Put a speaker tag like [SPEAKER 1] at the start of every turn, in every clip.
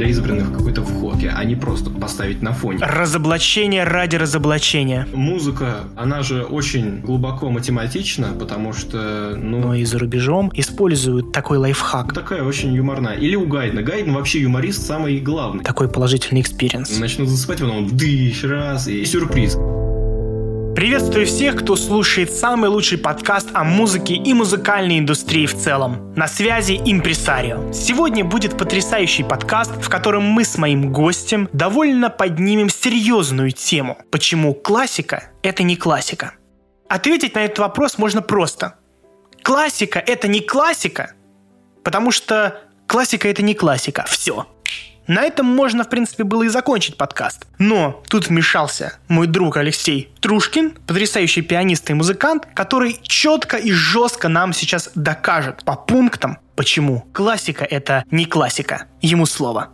[SPEAKER 1] для избранных какой-то вход, а не просто поставить на фоне.
[SPEAKER 2] Разоблачение ради разоблачения.
[SPEAKER 1] Музыка, она же очень глубоко математична, потому что, ну...
[SPEAKER 2] Но и за рубежом используют такой лайфхак.
[SPEAKER 1] Такая очень юморная. Или у Гайдна. Гайден вообще юморист самый главный.
[SPEAKER 2] Такой положительный experience.
[SPEAKER 1] Начну засыпать, потом дыщ, раз, и сюрприз.
[SPEAKER 2] Приветствую всех, кто слушает самый лучший подкаст о музыке и музыкальной индустрии в целом. На связи Импресарио. Сегодня будет потрясающий подкаст, в котором мы с моим гостем довольно поднимем серьезную тему. Почему классика – это не классика? Ответить на этот вопрос можно просто. Классика – это не классика, потому что классика – это не классика. Все. На этом можно, в принципе, было и закончить подкаст. Но тут вмешался мой друг Алексей Трушкин, потрясающий пианист и музыкант, который четко и жестко нам сейчас докажет по пунктам, почему классика — это не классика. Ему слово.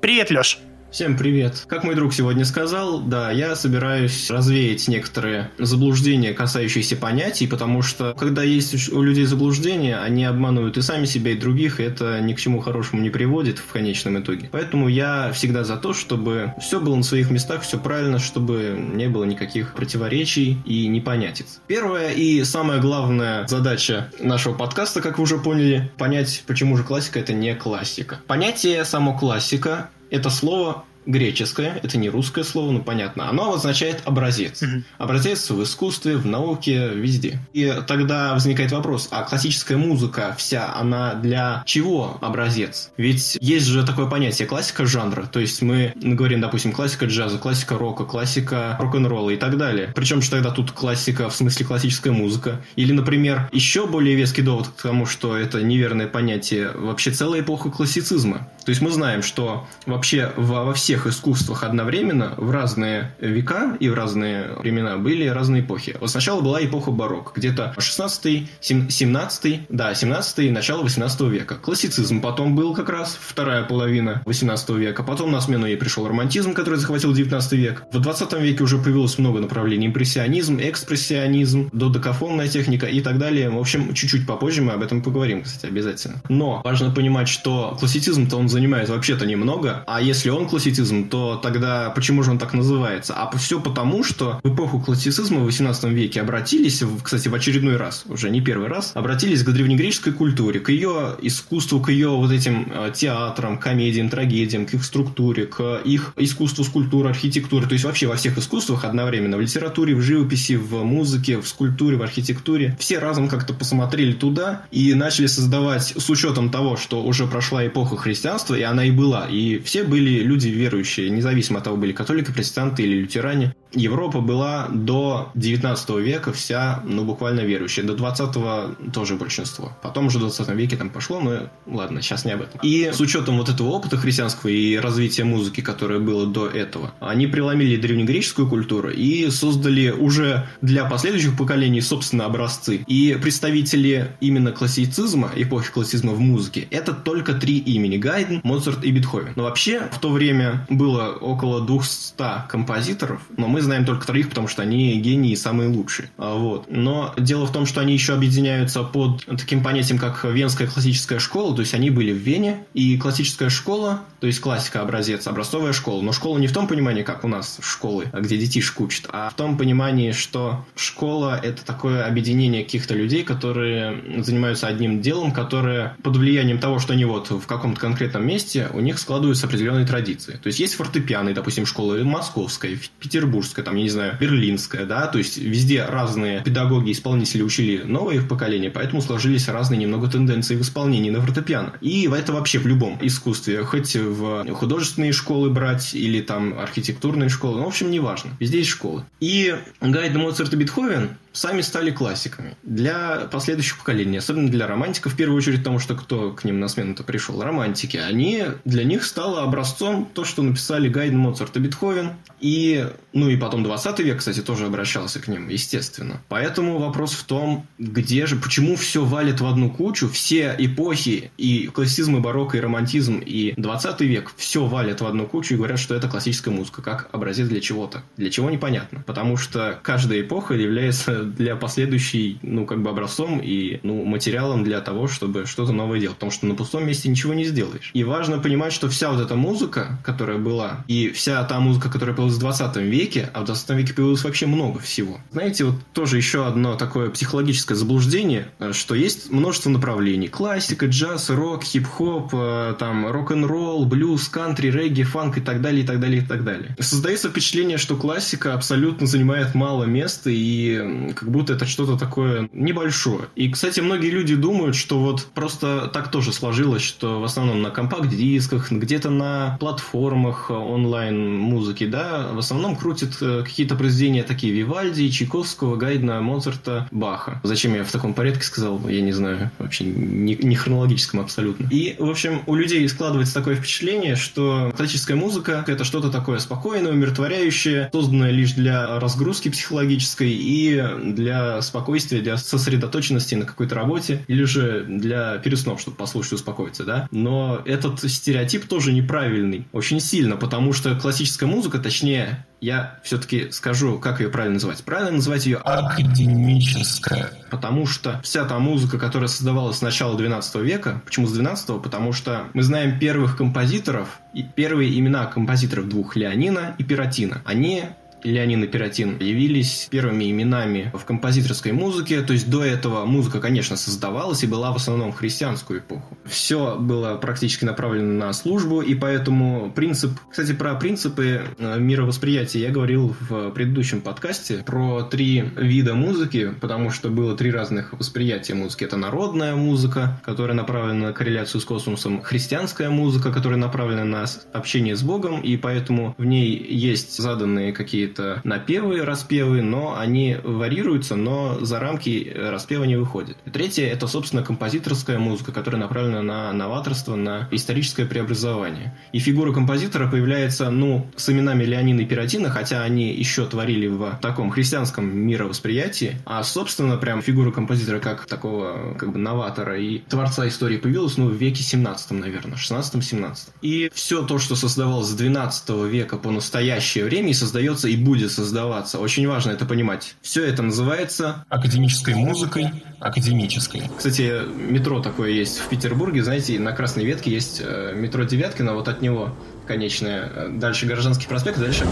[SPEAKER 2] Привет, Леш.
[SPEAKER 1] Всем привет. Как мой друг сегодня сказал, да, я собираюсь развеять некоторые заблуждения, касающиеся понятий, потому что когда есть у людей заблуждения, они обманывают и сами себя, и других, и это ни к чему хорошему не приводит в конечном итоге. Поэтому я всегда за то, чтобы все было на своих местах, все правильно, чтобы не было никаких противоречий и непонятиц. Первая и самая главная задача нашего подкаста, как вы уже поняли, понять, почему же классика это не классика. Понятие само классика это слово греческое, это не русское слово, но понятно. Оно означает образец. Образец в искусстве, в науке, везде. И тогда возникает вопрос, а классическая музыка вся, она для чего образец? Ведь есть же такое понятие классика жанра. То есть мы говорим, допустим, классика джаза, классика рока, классика рок-н-ролла и так далее. Причем же тогда тут классика в смысле классическая музыка. Или, например, еще более веский довод к тому, что это неверное понятие, вообще целая эпоха классицизма. То есть мы знаем, что вообще во, во всех искусствах одновременно в разные века и в разные времена были разные эпохи. Вот сначала была эпоха барокко, где-то 16 17 да, 17 начало 18 века. Классицизм потом был как раз вторая половина 18 века. Потом на смену ей пришел романтизм, который захватил 19 век. В 20 веке уже появилось много направлений. Импрессионизм, экспрессионизм, додекафонная техника и так далее. В общем, чуть-чуть попозже мы об этом поговорим, кстати, обязательно. Но важно понимать, что классицизм-то он занимает вообще-то немного, а если он классицизм, то тогда почему же он так называется? А все потому, что в эпоху классицизма в 18 веке обратились, кстати, в очередной раз, уже не первый раз, обратились к древнегреческой культуре, к ее искусству, к ее вот этим э, театрам, комедиям, трагедиям, к их структуре, к их искусству скульптуры, архитектуры, то есть вообще во всех искусствах одновременно, в литературе, в живописи, в музыке, в скульптуре, в архитектуре. Все разом как-то посмотрели туда и начали создавать с учетом того, что уже прошла эпоха христианства, и она и была. И все были люди верующие, независимо от того, были католики, протестанты или лютеране. Европа была до 19 века вся, ну, буквально верующая. До 20 тоже большинство. Потом уже в 20 веке там пошло, но ладно, сейчас не об этом. И с учетом вот этого опыта христианского и развития музыки, которое было до этого, они преломили древнегреческую культуру и создали уже для последующих поколений, собственно, образцы. И представители именно классицизма, эпохи классицизма в музыке, это только три имени. Гайден, Моцарт и Бетховен. Но вообще в то время было около 200 композиторов, но мы знаем только троих, потому что они гении и самые лучшие. А, вот. Но дело в том, что они еще объединяются под таким понятием, как Венская классическая школа, то есть они были в Вене, и классическая школа, то есть классика образец, образцовая школа. Но школа не в том понимании, как у нас школы, где детишек учат, а в том понимании, что школа – это такое объединение каких-то людей, которые занимаются одним делом, которые под влиянием того, что они вот в каком-то конкретном месте, у них складываются определенные традиции. То есть есть фортепиано, допустим, школа московская, петербургская, московская, там, я не знаю, берлинская, да, то есть везде разные педагоги, исполнители учили новое поколение, поэтому сложились разные немного тенденции в исполнении на фортепиано. И это вообще в любом искусстве, хоть в художественные школы брать или там архитектурные школы, ну, в общем, неважно, везде есть школы. И Гайд, Моцарт и Бетховен сами стали классиками для последующих поколений, особенно для романтиков, в первую очередь, потому что кто к ним на смену-то пришел? Романтики. Они, для них стало образцом то, что написали Гайден, Моцарт и Бетховен. И, ну и потом 20 век, кстати, тоже обращался к ним, естественно. Поэтому вопрос в том, где же, почему все валит в одну кучу, все эпохи, и классицизм, и барокко, и романтизм, и 20 век, все валят в одну кучу и говорят, что это классическая музыка, как образец для чего-то. Для чего непонятно. Потому что каждая эпоха является для последующей, ну, как бы образцом и, ну, материалом для того, чтобы что-то новое делать. Потому что на пустом месте ничего не сделаешь. И важно понимать, что вся вот эта музыка, которая была, и вся та музыка, которая появилась в 20 веке, а в 20 веке появилось вообще много всего. Знаете, вот тоже еще одно такое психологическое заблуждение, что есть множество направлений. Классика, джаз, рок, хип-хоп, э, там, рок-н-ролл, блюз, кантри, регги, фанк и так далее, и так далее, и так далее. Создается впечатление, что классика абсолютно занимает мало места и как будто это что-то такое небольшое. И, кстати, многие люди думают, что вот просто так тоже сложилось, что в основном на компакт-дисках, где-то на платформах онлайн-музыки, да, в основном крутят э, какие-то произведения такие Вивальди, Чайковского, Гайдна, Моцарта, Баха. Зачем я в таком порядке сказал, я не знаю, вообще не, не хронологическом абсолютно. И, в общем, у людей складывается такое впечатление, что классическая музыка — это что-то такое спокойное, умиротворяющее, созданное лишь для разгрузки психологической и для спокойствия, для сосредоточенности на какой-то работе, или же для перед сном, чтобы послушать и успокоиться, да. Но этот стереотип тоже неправильный очень сильно, потому что классическая музыка, точнее, я все-таки скажу, как ее правильно называть. Правильно называть ее академическая. Потому что вся та музыка, которая создавалась с начала 12 века, почему с 12? Потому что мы знаем первых композиторов, и первые имена композиторов двух Леонина и Пиратина. Они Леонин и Пиратин явились первыми именами в композиторской музыке. То есть до этого музыка, конечно, создавалась и была в основном в христианскую эпоху. Все было практически направлено на службу, и поэтому принцип... Кстати, про принципы э, мировосприятия я говорил в предыдущем подкасте про три вида музыки, потому что было три разных восприятия музыки. Это народная музыка, которая направлена на корреляцию с космосом, христианская музыка, которая направлена на общение с Богом, и поэтому в ней есть заданные какие-то какие-то напевы, распевы, но они варьируются, но за рамки распева не выходят. Третье – это, собственно, композиторская музыка, которая направлена на новаторство, на историческое преобразование. И фигура композитора появляется, ну, с именами Леонина и Пиратина, хотя они еще творили в таком христианском мировосприятии, а, собственно, прям фигура композитора как такого, как бы, новатора и творца истории появилась, ну, в веке 17, наверное, 16-17. И все то, что создавалось с 12 века по настоящее время, и создается и будет создаваться. Очень важно это понимать. Все это называется
[SPEAKER 2] академической музыкой, академической.
[SPEAKER 1] Кстати, метро такое есть в Петербурге, знаете, на Красной Ветке есть э, метро Девяткина, вот от него конечная. Дальше Горожанский проспект, дальше...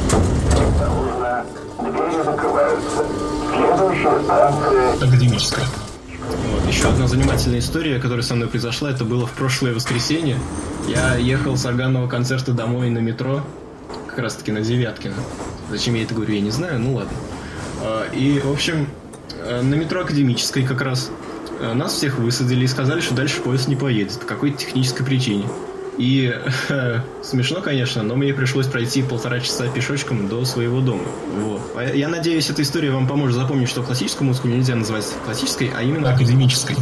[SPEAKER 2] Академическая.
[SPEAKER 1] Вот. Еще одна занимательная история, которая со мной произошла, это было в прошлое воскресенье. Я ехал с органного концерта домой на метро, как раз таки на Девяткина. Зачем я это говорю, я не знаю, ну ладно. А, и, в общем, э, на метро Академической как раз э, нас всех высадили и сказали, что дальше поезд не поедет по какой-то технической причине. И смешно, конечно, но мне пришлось пройти полтора часа пешочком до своего дома. Вот. А я надеюсь, эта история вам поможет запомнить, что классическую музыку нельзя называть классической, а именно
[SPEAKER 2] академической.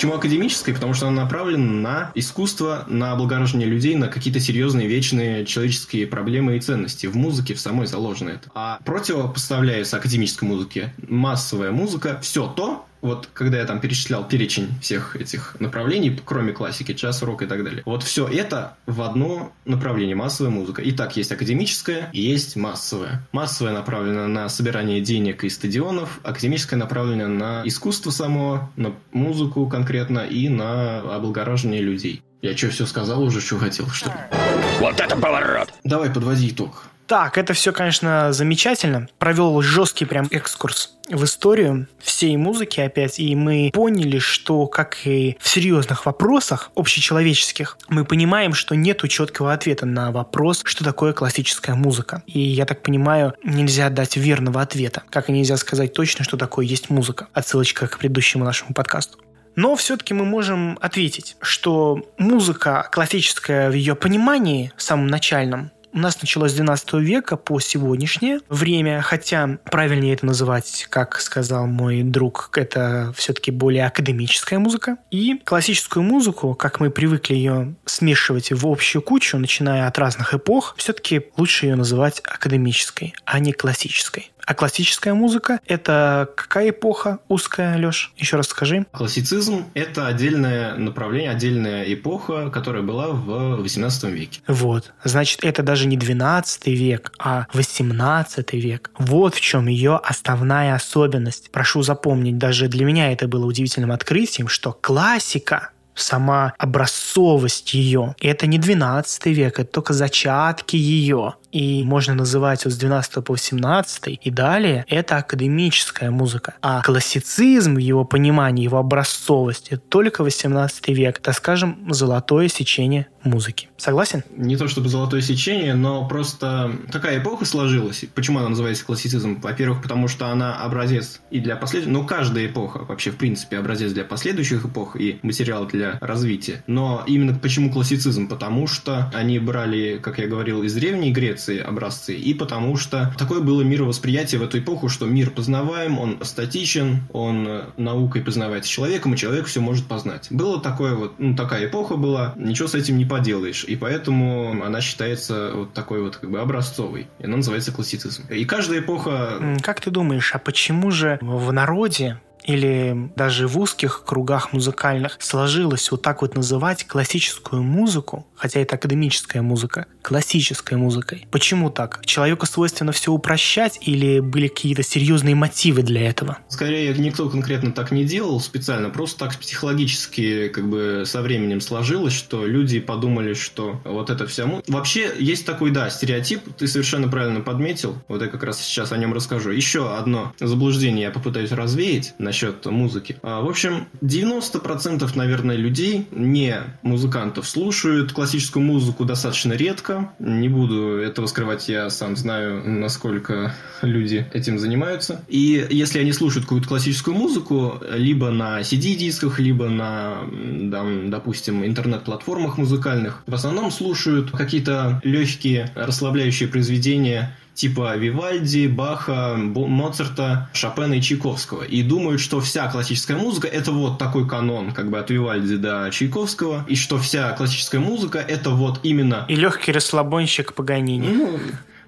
[SPEAKER 1] Почему академической? Потому что она направлена на искусство, на облагораживание людей, на какие-то серьезные, вечные человеческие проблемы и ценности. В музыке в самой заложено это. А противопоставляется академической музыке массовая музыка, все то, вот когда я там перечислял перечень всех этих направлений, кроме классики, час, рок и так далее, вот все это в одно направление, массовая музыка. И так есть академическая, и есть массовая. Массовая направлена на собирание денег и стадионов, академическая направлена на искусство само, на музыку конкретно и на облагораживание людей. Я что, все сказал уже, что хотел, что ли?
[SPEAKER 2] Вот это поворот!
[SPEAKER 1] Давай, подводи итог.
[SPEAKER 2] Так, это все, конечно, замечательно. Провел жесткий прям экскурс в историю всей музыки опять, и мы поняли, что, как и в серьезных вопросах общечеловеческих, мы понимаем, что нету четкого ответа на вопрос, что такое классическая музыка. И я так понимаю, нельзя дать верного ответа, как и нельзя сказать точно, что такое есть музыка. Отсылочка к предыдущему нашему подкасту. Но все-таки мы можем ответить, что музыка классическая в ее понимании, самом начальном, у нас началось с 12 века по сегодняшнее время, хотя правильнее это называть, как сказал мой друг, это все-таки более академическая музыка. И классическую музыку, как мы привыкли ее смешивать в общую кучу, начиная от разных эпох, все-таки лучше ее называть академической, а не классической. А классическая музыка – это какая эпоха узкая, Леш? Еще раз скажи.
[SPEAKER 1] Классицизм – это отдельное направление, отдельная эпоха, которая была в XVIII веке.
[SPEAKER 2] Вот. Значит, это даже не 12 век, а 18 век. Вот в чем ее основная особенность. Прошу запомнить, даже для меня это было удивительным открытием, что классика сама образцовость ее. Это не 12 век, это только зачатки ее и можно называть от с 12 по 18 и далее, это академическая музыка. А классицизм в его понимании, его образцовость, это только 18 век, так скажем, золотое сечение музыки. Согласен?
[SPEAKER 1] Не то чтобы золотое сечение, но просто такая эпоха сложилась. Почему она называется классицизм? Во-первых, потому что она образец и для последующих, ну, каждая эпоха вообще, в принципе, образец для последующих эпох и материал для развития. Но именно почему классицизм? Потому что они брали, как я говорил, из Древней Греции, Греции образцы, и потому что такое было мировосприятие в эту эпоху, что мир познаваем, он статичен, он э, наукой познавается человеком, и человек все может познать. Было такое вот, ну, такая эпоха была, ничего с этим не поделаешь, и поэтому она считается вот такой вот как бы образцовой, и она называется классицизм. И каждая эпоха...
[SPEAKER 2] Как ты думаешь, а почему же в народе или даже в узких кругах музыкальных сложилось вот так вот называть классическую музыку, хотя это академическая музыка, классической музыкой. Почему так? Человеку свойственно все упрощать или были какие-то серьезные мотивы для этого?
[SPEAKER 1] Скорее, никто конкретно так не делал специально, просто так психологически как бы со временем сложилось, что люди подумали, что вот это вся... Вообще, есть такой, да, стереотип, ты совершенно правильно подметил, вот я как раз сейчас о нем расскажу. Еще одно заблуждение я попытаюсь развеять насчет музыки. А, в общем, 90% наверное людей, не музыкантов, слушают классическую музыку достаточно редко. Не буду этого скрывать, я сам знаю, насколько люди этим занимаются. И если они слушают какую-то классическую музыку, либо на CD-дисках, либо на, там, допустим, интернет-платформах музыкальных, в основном слушают какие-то легкие расслабляющие произведения типа Вивальди, Баха, Моцарта, Шопена и Чайковского. И думают, что вся классическая музыка – это вот такой канон, как бы от Вивальди до Чайковского, и что вся классическая музыка – это вот именно...
[SPEAKER 2] И легкий расслабонщик Паганини. Ну,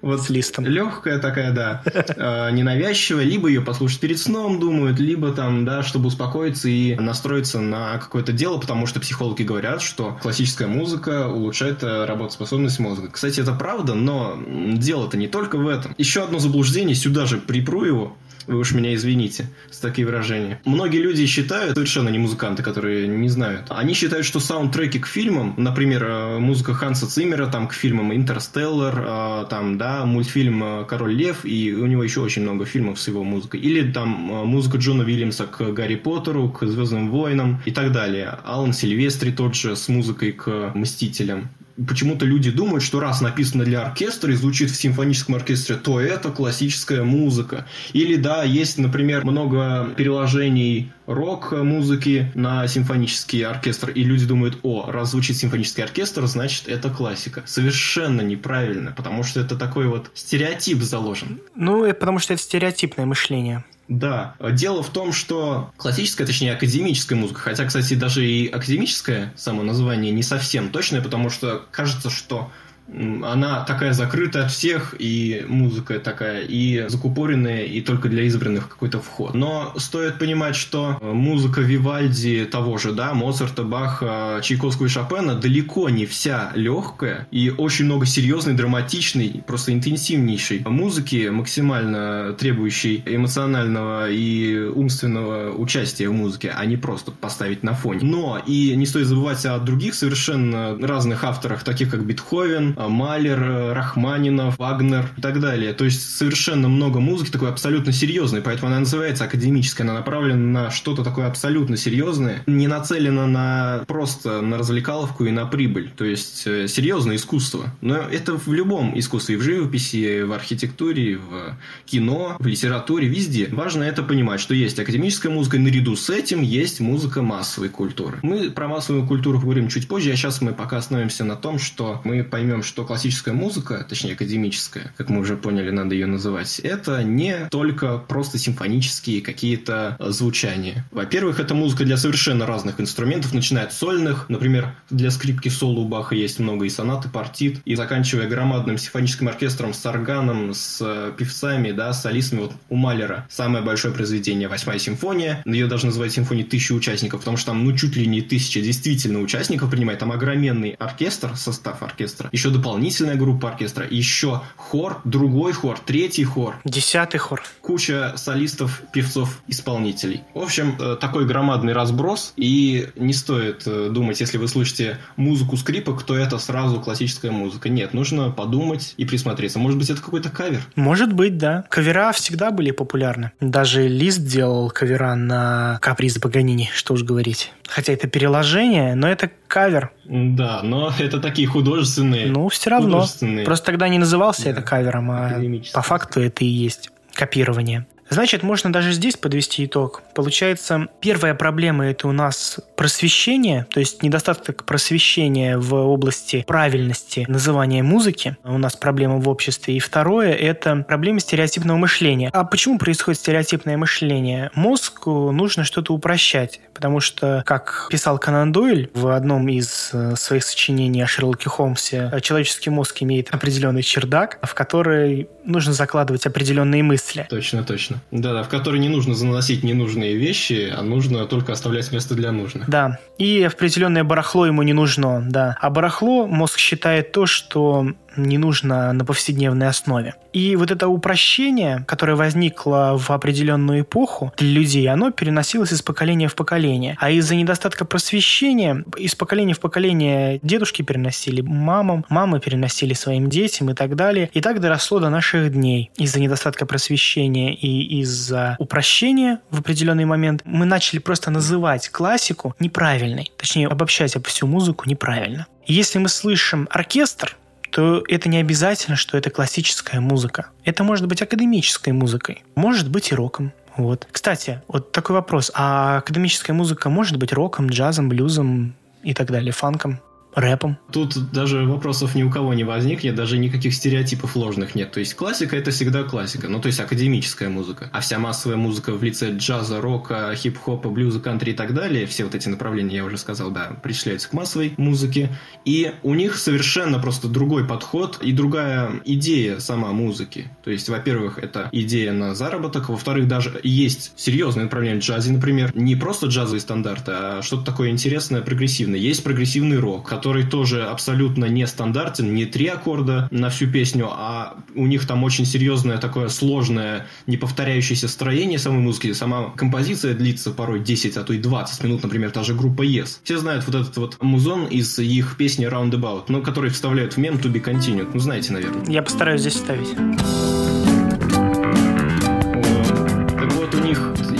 [SPEAKER 1] вот с листом. Легкая такая, да, э, ненавязчивая, либо ее послушать перед сном, думают, либо там, да, чтобы успокоиться и настроиться на какое-то дело, потому что психологи говорят, что классическая музыка улучшает э, работоспособность мозга. Кстати, это правда, но дело-то не только в этом. Еще одно заблуждение, сюда же припру его, вы уж меня извините с такие выражения. Многие люди считают, совершенно не музыканты, которые не знают, они считают, что саундтреки к фильмам, например, э, музыка Ханса Циммера там к фильмам «Интерстеллар», э, там, да, мультфильм э, «Король лев», и у него еще очень много фильмов с его музыкой. Или там музыка Джона Уильямса к «Гарри Поттеру», к «Звездным войнам» и так далее. Алан Сильвестри тот же с музыкой к «Мстителям» почему-то люди думают, что раз написано для оркестра и звучит в симфоническом оркестре, то это классическая музыка. Или да, есть, например, много переложений рок-музыки на симфонический оркестр, и люди думают, о, раз звучит симфонический оркестр, значит это классика. Совершенно неправильно, потому что это такой вот стереотип заложен.
[SPEAKER 2] Ну, потому что это стереотипное мышление.
[SPEAKER 1] Да. Дело в том, что классическая, точнее, академическая музыка, хотя, кстати, даже и академическое само название не совсем точное, потому что кажется, что она такая закрытая от всех, и музыка такая, и закупоренная, и только для избранных какой-то вход. Но стоит понимать, что музыка Вивальди того же, да, Моцарта, Баха, Чайковского и Шопена далеко не вся легкая, и очень много серьезной, драматичной, просто интенсивнейшей музыки, максимально требующей эмоционального и умственного участия в музыке, а не просто поставить на фоне. Но и не стоит забывать о других совершенно разных авторах, таких как Бетховен, а, Малер, э, Рахманинов, Вагнер и так далее. То есть совершенно много музыки такой абсолютно серьезной, поэтому она называется академической, она направлена на что-то такое абсолютно серьезное, не нацелена на просто на развлекаловку и на прибыль. То есть э, серьезное искусство. Но это в любом искусстве, и в живописи, в архитектуре, в кино, в литературе, везде. Важно это понимать, что есть академическая музыка, и наряду с этим есть музыка массовой культуры. Мы про массовую культуру поговорим чуть позже, а сейчас мы пока остановимся на том, что мы поймем, что классическая музыка, точнее академическая, как мы уже поняли, надо ее называть, это не только просто симфонические какие-то звучания. Во-первых, это музыка для совершенно разных инструментов, начиная от сольных, например, для скрипки соло у Баха есть много и сонаты, партит, и заканчивая громадным симфоническим оркестром с органом, с певцами, да, с солистами. Вот у Малера самое большое произведение «Восьмая симфония». Ее даже называть симфонией тысячи участников, потому что там, ну, чуть ли не тысяча действительно участников принимает. Там огроменный оркестр, состав оркестра, еще дополнительная группа оркестра, еще хор, другой хор, третий хор.
[SPEAKER 2] Десятый хор.
[SPEAKER 1] Куча солистов, певцов, исполнителей. В общем, э, такой громадный разброс, и не стоит э, думать, если вы слышите музыку скрипок, то это сразу классическая музыка. Нет, нужно подумать и присмотреться. Может быть, это какой-то кавер?
[SPEAKER 2] Может быть, да. Кавера всегда были популярны. Даже Лист делал кавера на каприз Паганини, что уж говорить. Хотя это переложение, но это кавер.
[SPEAKER 1] Да, но это такие художественные.
[SPEAKER 2] Ну, все равно. Просто тогда не назывался да, это кавером, а по факту это и есть копирование. Значит, можно даже здесь подвести итог. Получается, первая проблема – это у нас просвещение, то есть недостаток просвещения в области правильности называния музыки. У нас проблема в обществе. И второе – это проблема стереотипного мышления. А почему происходит стереотипное мышление? Мозгу нужно что-то упрощать, потому что, как писал Конан Дойль в одном из э, своих сочинений о Шерлоке Холмсе, человеческий мозг имеет определенный чердак, в который нужно закладывать определенные мысли.
[SPEAKER 1] Точно, точно. Да-да, в который не нужно заносить ненужные вещи, а нужно только оставлять место для нужных.
[SPEAKER 2] Да, и определенное барахло ему не нужно, да. А барахло мозг считает то, что не нужно на повседневной основе. И вот это упрощение, которое возникло в определенную эпоху для людей, оно переносилось из поколения в поколение. А из-за недостатка просвещения из поколения в поколение дедушки переносили мамам, мамы переносили своим детям и так далее. И так доросло до наших дней. Из-за недостатка просвещения и из-за упрощения в определенный момент мы начали просто называть классику неправильной. Точнее, обобщать всю музыку неправильно. Если мы слышим оркестр, то это не обязательно, что это классическая музыка. Это может быть академической музыкой, может быть и роком. Вот. Кстати, вот такой вопрос. А академическая музыка может быть роком, джазом, блюзом и так далее, фанком? Рэпом.
[SPEAKER 1] Тут даже вопросов ни у кого не возникнет, даже никаких стереотипов ложных нет. То есть классика это всегда классика, ну то есть академическая музыка. А вся массовая музыка в лице джаза, рока, хип-хопа, блюза, кантри и так далее, все вот эти направления, я уже сказал, да, причисляются к массовой музыке. И у них совершенно просто другой подход и другая идея сама музыки. То есть, во-первых, это идея на заработок, во-вторых, даже есть серьезное направление в джазе, например, не просто джазовые стандарты, а что-то такое интересное, прогрессивное. Есть прогрессивный рок, который тоже абсолютно не стандартен, не три аккорда на всю песню, а у них там очень серьезное такое сложное, неповторяющееся строение самой музыки. Сама композиция длится порой 10, а то и 20 минут, например, та же группа Yes. Все знают вот этот вот музон из их песни Roundabout, но который вставляют в мем To Be Continued. Ну, знаете, наверное.
[SPEAKER 2] Я постараюсь здесь вставить.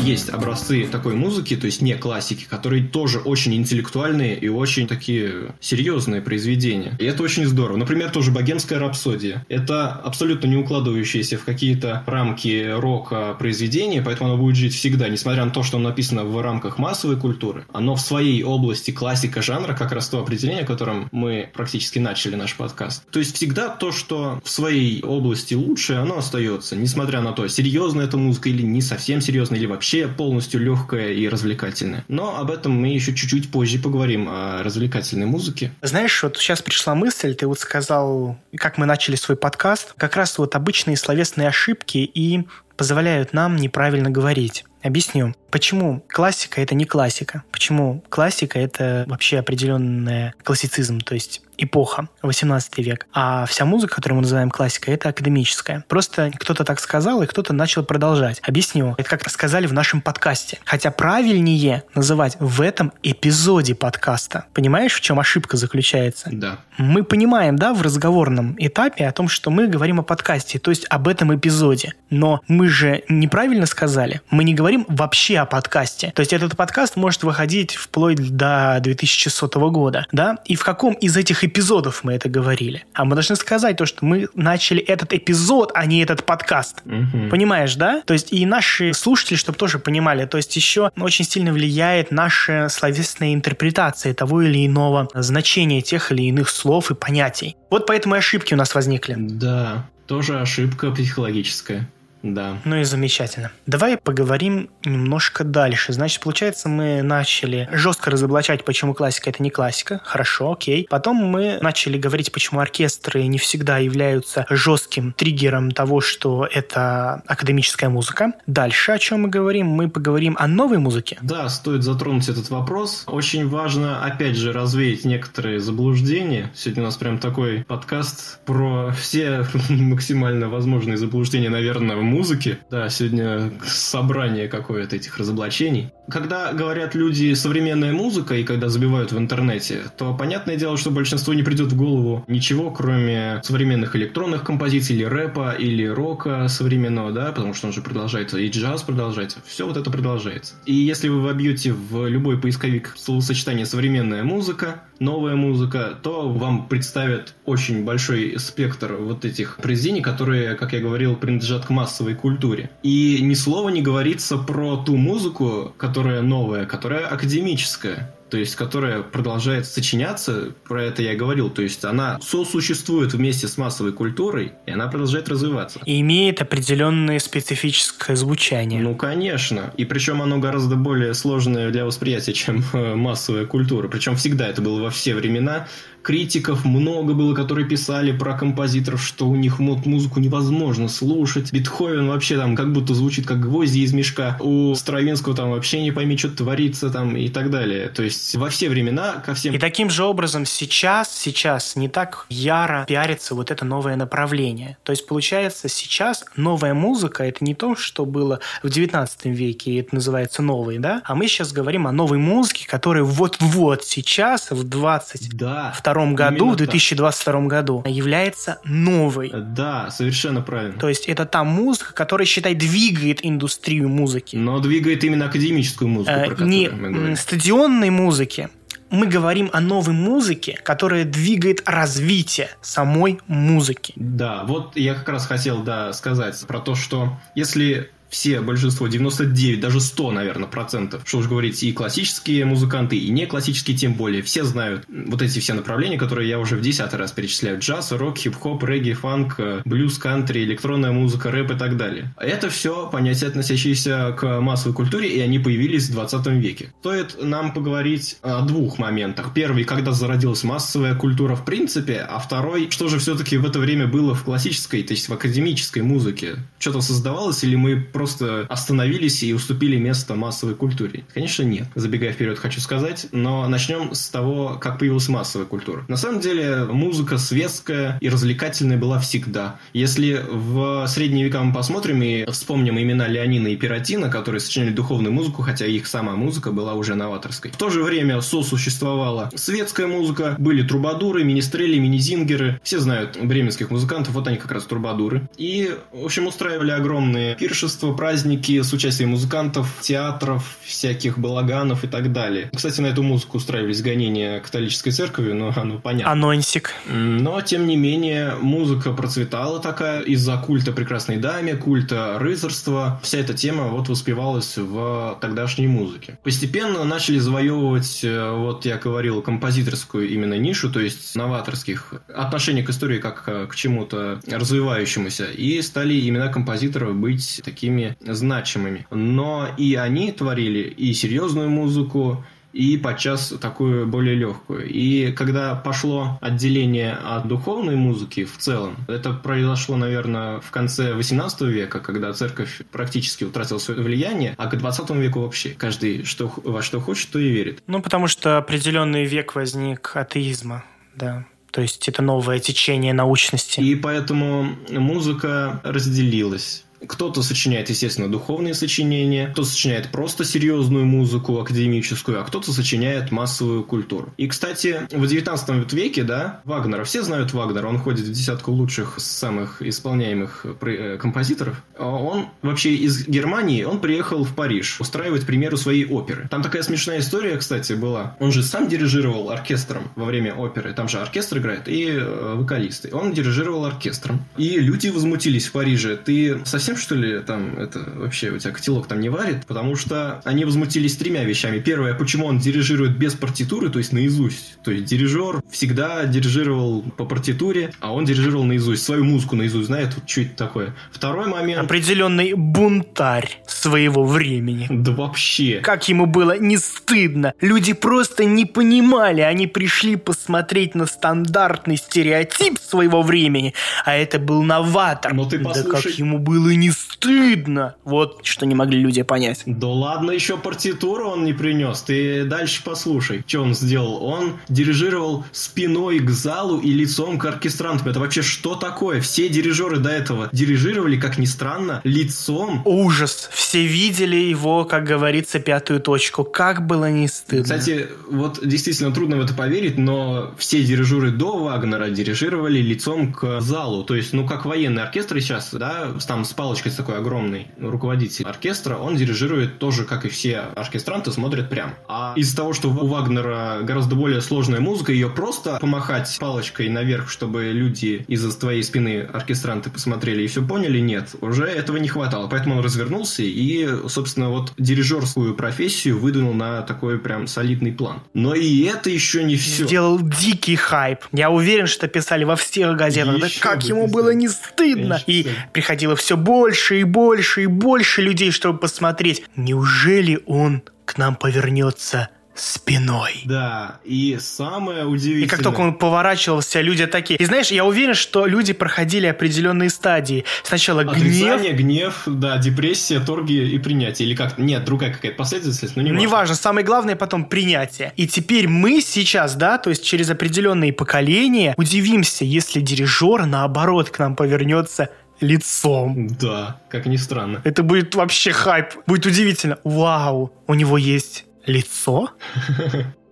[SPEAKER 1] Есть образцы такой музыки, то есть не классики, которые тоже очень интеллектуальные и очень такие серьезные произведения. И это очень здорово. Например, тоже «Богемская рапсодия». Это абсолютно не укладывающееся в какие-то рамки рока произведение, поэтому оно будет жить всегда, несмотря на то, что оно написано в рамках массовой культуры. Оно в своей области классика жанра, как раз то определение, которым мы практически начали наш подкаст. То есть всегда то, что в своей области лучше, оно остается, несмотря на то, серьезная эта музыка или не совсем серьезная, или вообще вообще полностью легкая и развлекательная. Но об этом мы еще чуть-чуть позже поговорим, о развлекательной музыке.
[SPEAKER 2] Знаешь, вот сейчас пришла мысль, ты вот сказал, как мы начали свой подкаст, как раз вот обычные словесные ошибки и позволяют нам неправильно говорить. Объясню. Почему классика это не классика? Почему классика это вообще определенный классицизм, то есть эпоха, 18 век. А вся музыка, которую мы называем классикой, это академическая. Просто кто-то так сказал, и кто-то начал продолжать. Объясню. Это как рассказали в нашем подкасте. Хотя правильнее называть в этом эпизоде подкаста. Понимаешь, в чем ошибка заключается?
[SPEAKER 1] Да.
[SPEAKER 2] Мы понимаем, да, в разговорном этапе о том, что мы говорим о подкасте, то есть об этом эпизоде. Но мы мы же неправильно сказали. Мы не говорим вообще о подкасте. То есть этот подкаст может выходить вплоть до 2100 года, да? И в каком из этих эпизодов мы это говорили? А мы должны сказать то, что мы начали этот эпизод, а не этот подкаст. Угу. Понимаешь, да? То есть и наши слушатели, чтобы тоже понимали, то есть еще очень сильно влияет наша словесная интерпретация того или иного значения тех или иных слов и понятий. Вот поэтому и ошибки у нас возникли.
[SPEAKER 1] Да, тоже ошибка психологическая. Да.
[SPEAKER 2] Ну и замечательно. Давай поговорим немножко дальше. Значит, получается, мы начали жестко разоблачать, почему классика это не классика. Хорошо, окей. Потом мы начали говорить, почему оркестры не всегда являются жестким триггером того, что это академическая музыка. Дальше о чем мы говорим? Мы поговорим о новой музыке.
[SPEAKER 1] Да, стоит затронуть этот вопрос. Очень важно, опять же, развеять некоторые заблуждения. Сегодня у нас прям такой подкаст про все максимально возможные заблуждения, наверное, музыки. Да, сегодня собрание какое-то этих разоблачений. Когда говорят люди «современная музыка» и когда забивают в интернете, то понятное дело, что большинство не придет в голову ничего, кроме современных электронных композиций или рэпа, или рока современного, да, потому что он же продолжается, и джаз продолжается, все вот это продолжается. И если вы вобьете в любой поисковик словосочетание «современная музыка», «новая музыка», то вам представят очень большой спектр вот этих произведений, которые, как я говорил, принадлежат к массовой культуре. И ни слова не говорится про ту музыку, которая которая новая, которая академическая то есть которая продолжает сочиняться, про это я говорил, то есть она сосуществует вместе с массовой культурой, и она продолжает развиваться.
[SPEAKER 2] И имеет определенное специфическое звучание.
[SPEAKER 1] Ну, конечно. И причем оно гораздо более сложное для восприятия, чем э, массовая культура. Причем всегда это было во все времена критиков много было, которые писали про композиторов, что у них музыку невозможно слушать. Бетховен вообще там как будто звучит как гвозди из мешка. У Стравинского там вообще не пойми, что творится там и так далее. То есть во все времена ко всем...
[SPEAKER 2] И таким же образом сейчас, сейчас не так яро пиарится вот это новое направление. То есть получается сейчас новая музыка это не то, что было в 19 веке, и это называется новый, да? А мы сейчас говорим о новой музыке, которая вот-вот сейчас в 22 да 2022 году, в 2022 так. году является новой.
[SPEAKER 1] Да, совершенно правильно.
[SPEAKER 2] То есть это та музыка, которая, считай, двигает индустрию музыки.
[SPEAKER 1] Но двигает именно академическую музыку, э, про
[SPEAKER 2] не мы говорим. стадионной музыки. Мы говорим о новой музыке, которая двигает развитие самой музыки.
[SPEAKER 1] Да, вот я как раз хотел да, сказать про то, что если все, большинство, 99, даже 100, наверное, процентов, что уж говорить, и классические музыканты, и не классические, тем более, все знают вот эти все направления, которые я уже в десятый раз перечисляю. Джаз, рок, хип-хоп, регги, фанк, блюз, кантри, электронная музыка, рэп и так далее. Это все понятия, относящиеся к массовой культуре, и они появились в 20 веке. Стоит нам поговорить о двух моментах. Первый, когда зародилась массовая культура в принципе, а второй, что же все-таки в это время было в классической, то есть в академической музыке? Что-то создавалось или мы просто просто остановились и уступили место массовой культуре? Конечно, нет. Забегая вперед, хочу сказать. Но начнем с того, как появилась массовая культура. На самом деле, музыка светская и развлекательная была всегда. Если в средние века мы посмотрим и вспомним имена Леонина и Пиратина, которые сочиняли духовную музыку, хотя их сама музыка была уже новаторской. В то же время сосуществовала светская музыка, были трубадуры, министрели, минизингеры. Все знают бременских музыкантов, вот они как раз трубадуры. И, в общем, устраивали огромные пиршества, праздники с участием музыкантов, театров, всяких балаганов и так далее. Кстати, на эту музыку устраивались гонения католической церкви, но оно понятно.
[SPEAKER 2] Анонсик.
[SPEAKER 1] Но, тем не менее, музыка процветала такая из-за культа прекрасной даме, культа рыцарства. Вся эта тема вот воспевалась в тогдашней музыке. Постепенно начали завоевывать, э, вот я говорил, композиторскую именно нишу, то есть новаторских отношений к истории как к чему-то развивающемуся, и стали имена композиторов быть такими такими значимыми. Но и они творили и серьезную музыку, и подчас такую более легкую. И когда пошло отделение от духовной музыки в целом, это произошло, наверное, в конце 18 века, когда церковь практически утратила свое влияние, а к 20 веку вообще каждый что, во что хочет, то и верит.
[SPEAKER 2] Ну, потому что определенный век возник атеизма, да. То есть это новое течение научности.
[SPEAKER 1] И поэтому музыка разделилась Кто-то сочиняет, естественно, духовные сочинения, кто-то сочиняет просто серьезную музыку академическую, а кто-то сочиняет массовую культуру. И, кстати, в 19 веке, да, Вагнера, все знают Вагнера, он входит в десятку лучших самых исполняемых э, композиторов. Он вообще из Германии, он приехал в Париж устраивать, примеру, своей оперы. Там такая смешная история, кстати, была. Он же сам дирижировал оркестром во время оперы. Там же оркестр играет и э, вокалисты. Он дирижировал оркестром. И люди возмутились в Париже. Ты совсем, что ли, там, это вообще у тебя котелок там не варит? Потому что они возмутились тремя вещами. Первое, почему он дирижирует без партитуры, то есть наизусть. То есть дирижер всегда дирижировал по партитуре, а он дирижировал наизусть. Свою музыку наизусть знает, вот что это такое. Второй момент...
[SPEAKER 2] Определенный бунтарь своего времени.
[SPEAKER 1] Да вообще.
[SPEAKER 2] Как ему было не стыдно. Люди просто не понимали. Они пришли посмотреть на стандартный стереотип своего времени, а это был новатор.
[SPEAKER 1] Но ты послушай...
[SPEAKER 2] Да как ему было не стыдно. Вот что не могли люди понять.
[SPEAKER 1] Да ладно, еще партитуру он не принес. Ты дальше послушай, что он сделал. Он дирижировал спиной к залу и лицом к оркестрантам. Это вообще что такое? Все дирижеры до этого дирижировали, как ни странно, лицом.
[SPEAKER 2] Ужас. Все видели его, как говорится, пятую точку. Как было не стыдно.
[SPEAKER 1] Кстати, вот действительно трудно в это поверить, но все дирижеры до Вагнера дирижировали лицом к залу. То есть, ну, как военный оркестр сейчас, да, там с палочкой с такой огромной руководитель оркестра, он дирижирует тоже, как и все оркестранты, смотрят прям. А из-за того, что у Вагнера гораздо более сложная музыка, ее просто помахать палочкой наверх, чтобы люди из-за твоей спины оркестранты посмотрели и все поняли, нет, уже этого не хватало. Поэтому он развернулся и, собственно, вот дирижерскую профессию выдвинул на такой прям солидный план. Но и это еще не все.
[SPEAKER 2] Сделал дикий хайп. Я уверен, что писали во всех газетах. Да как ему было не стыдно. И приходило все больше и больше и больше людей, чтобы посмотреть. Неужели он к нам повернется спиной.
[SPEAKER 1] Да, и самое удивительное...
[SPEAKER 2] И как только он поворачивался, люди такие... И знаешь, я уверен, что люди проходили определенные стадии. Сначала
[SPEAKER 1] Отрицание,
[SPEAKER 2] гнев...
[SPEAKER 1] гнев, да, депрессия, торги и принятие. Или как Нет, другая какая-то последовательность, но не важно.
[SPEAKER 2] Неважно, самое главное потом принятие. И теперь мы сейчас, да, то есть через определенные поколения удивимся, если дирижер, наоборот, к нам повернется лицом.
[SPEAKER 1] Да, как ни странно.
[SPEAKER 2] Это будет вообще хайп. Будет удивительно. Вау, у него есть лицо?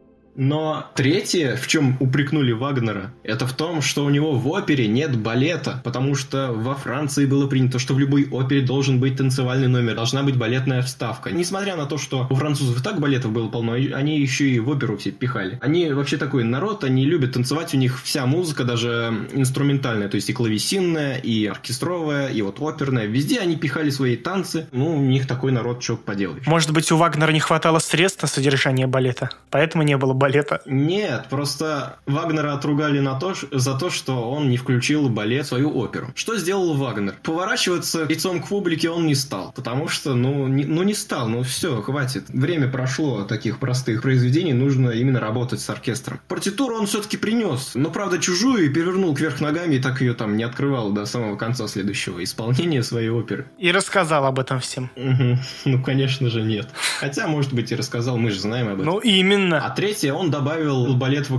[SPEAKER 1] Но третье, в чем упрекнули Вагнера, это в том, что у него в опере нет балета, потому что во Франции было принято, что в любой опере должен быть танцевальный номер, должна быть балетная вставка. Несмотря на то, что у французов и так балетов было полно, они еще и в оперу все пихали. Они вообще такой народ, они любят танцевать, у них вся музыка, даже инструментальная, то есть и клавесинная, и оркестровая, и вот оперная, везде они пихали свои танцы. Ну, у них такой народ, что поделаешь.
[SPEAKER 2] Может быть, у Вагнера не хватало средств на содержание балета, поэтому не было балета?
[SPEAKER 1] Нет, просто Вагнера отругали на то, за то, что он не включил в балет свою оперу. Что сделал Вагнер? Поворачиваться лицом к публике он не стал, потому что, ну, не, ну не стал, ну все, хватит. Время прошло таких простых произведений, нужно именно работать с оркестром. Партитуру он все-таки принес, но, правда, чужую и перевернул кверх ногами, и так ее там не открывал до самого конца следующего исполнения своей оперы.
[SPEAKER 2] И рассказал об этом всем.
[SPEAKER 1] Угу. Ну, конечно же, нет. Хотя, может быть, и рассказал, мы же знаем об этом.
[SPEAKER 2] Ну, именно.
[SPEAKER 1] А он добавил балет в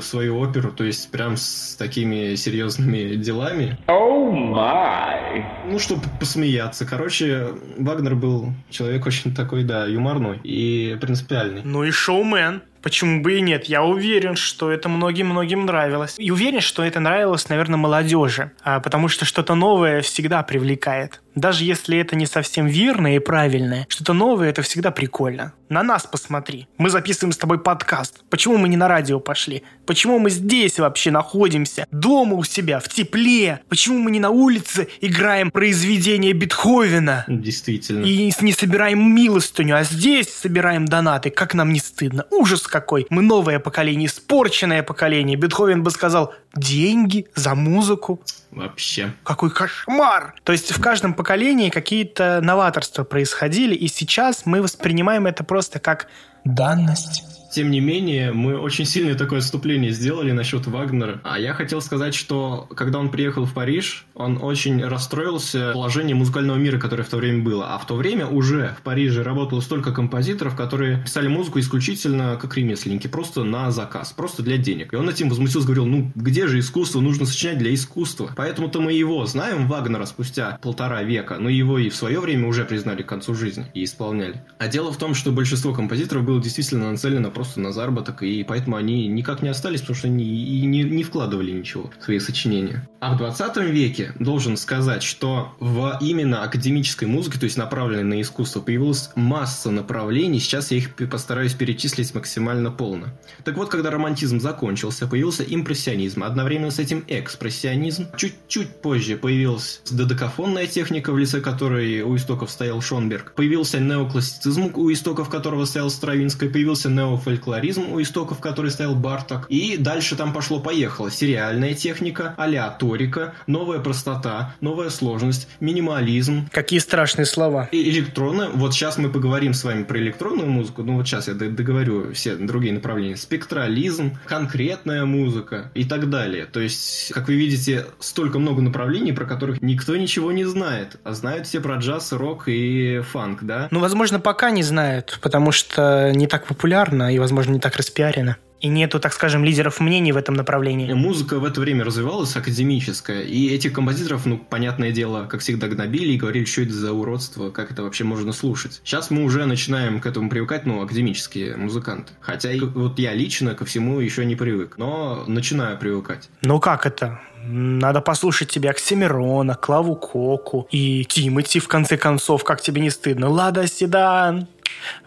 [SPEAKER 1] в свою оперу, то есть прям с такими серьезными делами.
[SPEAKER 2] Oh my.
[SPEAKER 1] Ну, чтобы посмеяться. Короче, Вагнер был человек очень такой, да, юморной и принципиальный.
[SPEAKER 2] Ну и шоумен. Почему бы и нет? Я уверен, что это многим-многим нравилось. И уверен, что это нравилось, наверное, молодежи. А, потому что что-то новое всегда привлекает. Даже если это не совсем верное и правильное, что-то новое это всегда прикольно. На нас посмотри. Мы записываем с тобой подкаст. Почему мы не на радио пошли? Почему мы здесь вообще находимся? Дома у себя, в тепле? Почему мы не на улице играем произведение Бетховена?
[SPEAKER 1] Действительно.
[SPEAKER 2] И не собираем милостыню, а здесь собираем донаты. Как нам не стыдно? Ужас какой. Мы новое поколение, испорченное поколение. Бетховен бы сказал, деньги за музыку.
[SPEAKER 1] Вообще.
[SPEAKER 2] Какой кошмар! То есть в каждом поколении какие-то новаторства происходили, и сейчас мы воспринимаем это просто как данность.
[SPEAKER 1] Тем не менее, мы очень сильное такое отступление сделали насчет Вагнера. А я хотел сказать, что когда он приехал в Париж, он очень расстроился положением музыкального мира, которое в то время было. А в то время уже в Париже работало столько композиторов, которые писали музыку исключительно как ремесленники, просто на заказ, просто для денег. И он этим возмутился, говорил, ну где же искусство, нужно сочинять для искусства. Поэтому-то мы его знаем, Вагнера, спустя полтора века, но его и в свое время уже признали к концу жизни и исполняли. А дело в том, что большинство композиторов было действительно нацелено просто на заработок, и поэтому они никак не остались, потому что они и не, не вкладывали ничего в свои сочинения. А в 20 веке должен сказать, что в именно академической музыке, то есть направленной на искусство, появилась масса направлений, сейчас я их постараюсь перечислить максимально полно. Так вот, когда романтизм закончился, появился импрессионизм, одновременно с этим экспрессионизм. Чуть-чуть позже появилась додекафонная техника, в лице которой у истоков стоял Шонберг. Появился неоклассицизм, у истоков которого стоял Стравинский, появился неофольклоризм, у истоков которой стоял Барток. И дальше там пошло-поехало. Сериальная техника, алеаторика, новая простота, новая сложность, минимализм.
[SPEAKER 2] Какие страшные слова.
[SPEAKER 1] И электронная. Вот сейчас мы поговорим с вами про электронную музыку. Ну вот сейчас я договорю все другие направления. Спектрализм, конкретная музыка и так далее. То есть, как вы видите, столько много направлений, про которых никто ничего не знает. А знают все про джаз, рок и фанк, да?
[SPEAKER 2] Ну, возможно, пока не знают, потому что не так популярно и, возможно, не так распиарено. И нету, так скажем, лидеров мнений в этом направлении.
[SPEAKER 1] Музыка в это время развивалась академическая, и этих композиторов, ну, понятное дело, как всегда гнобили и говорили, что это за уродство, как это вообще можно слушать. Сейчас мы уже начинаем к этому привыкать, ну, академические музыканты. Хотя и вот я лично ко всему еще не привык, но начинаю привыкать.
[SPEAKER 2] Ну как это? Надо послушать тебя Оксимирона, Клаву Коку и Тимати, в конце концов, как тебе не стыдно. Лада Седан,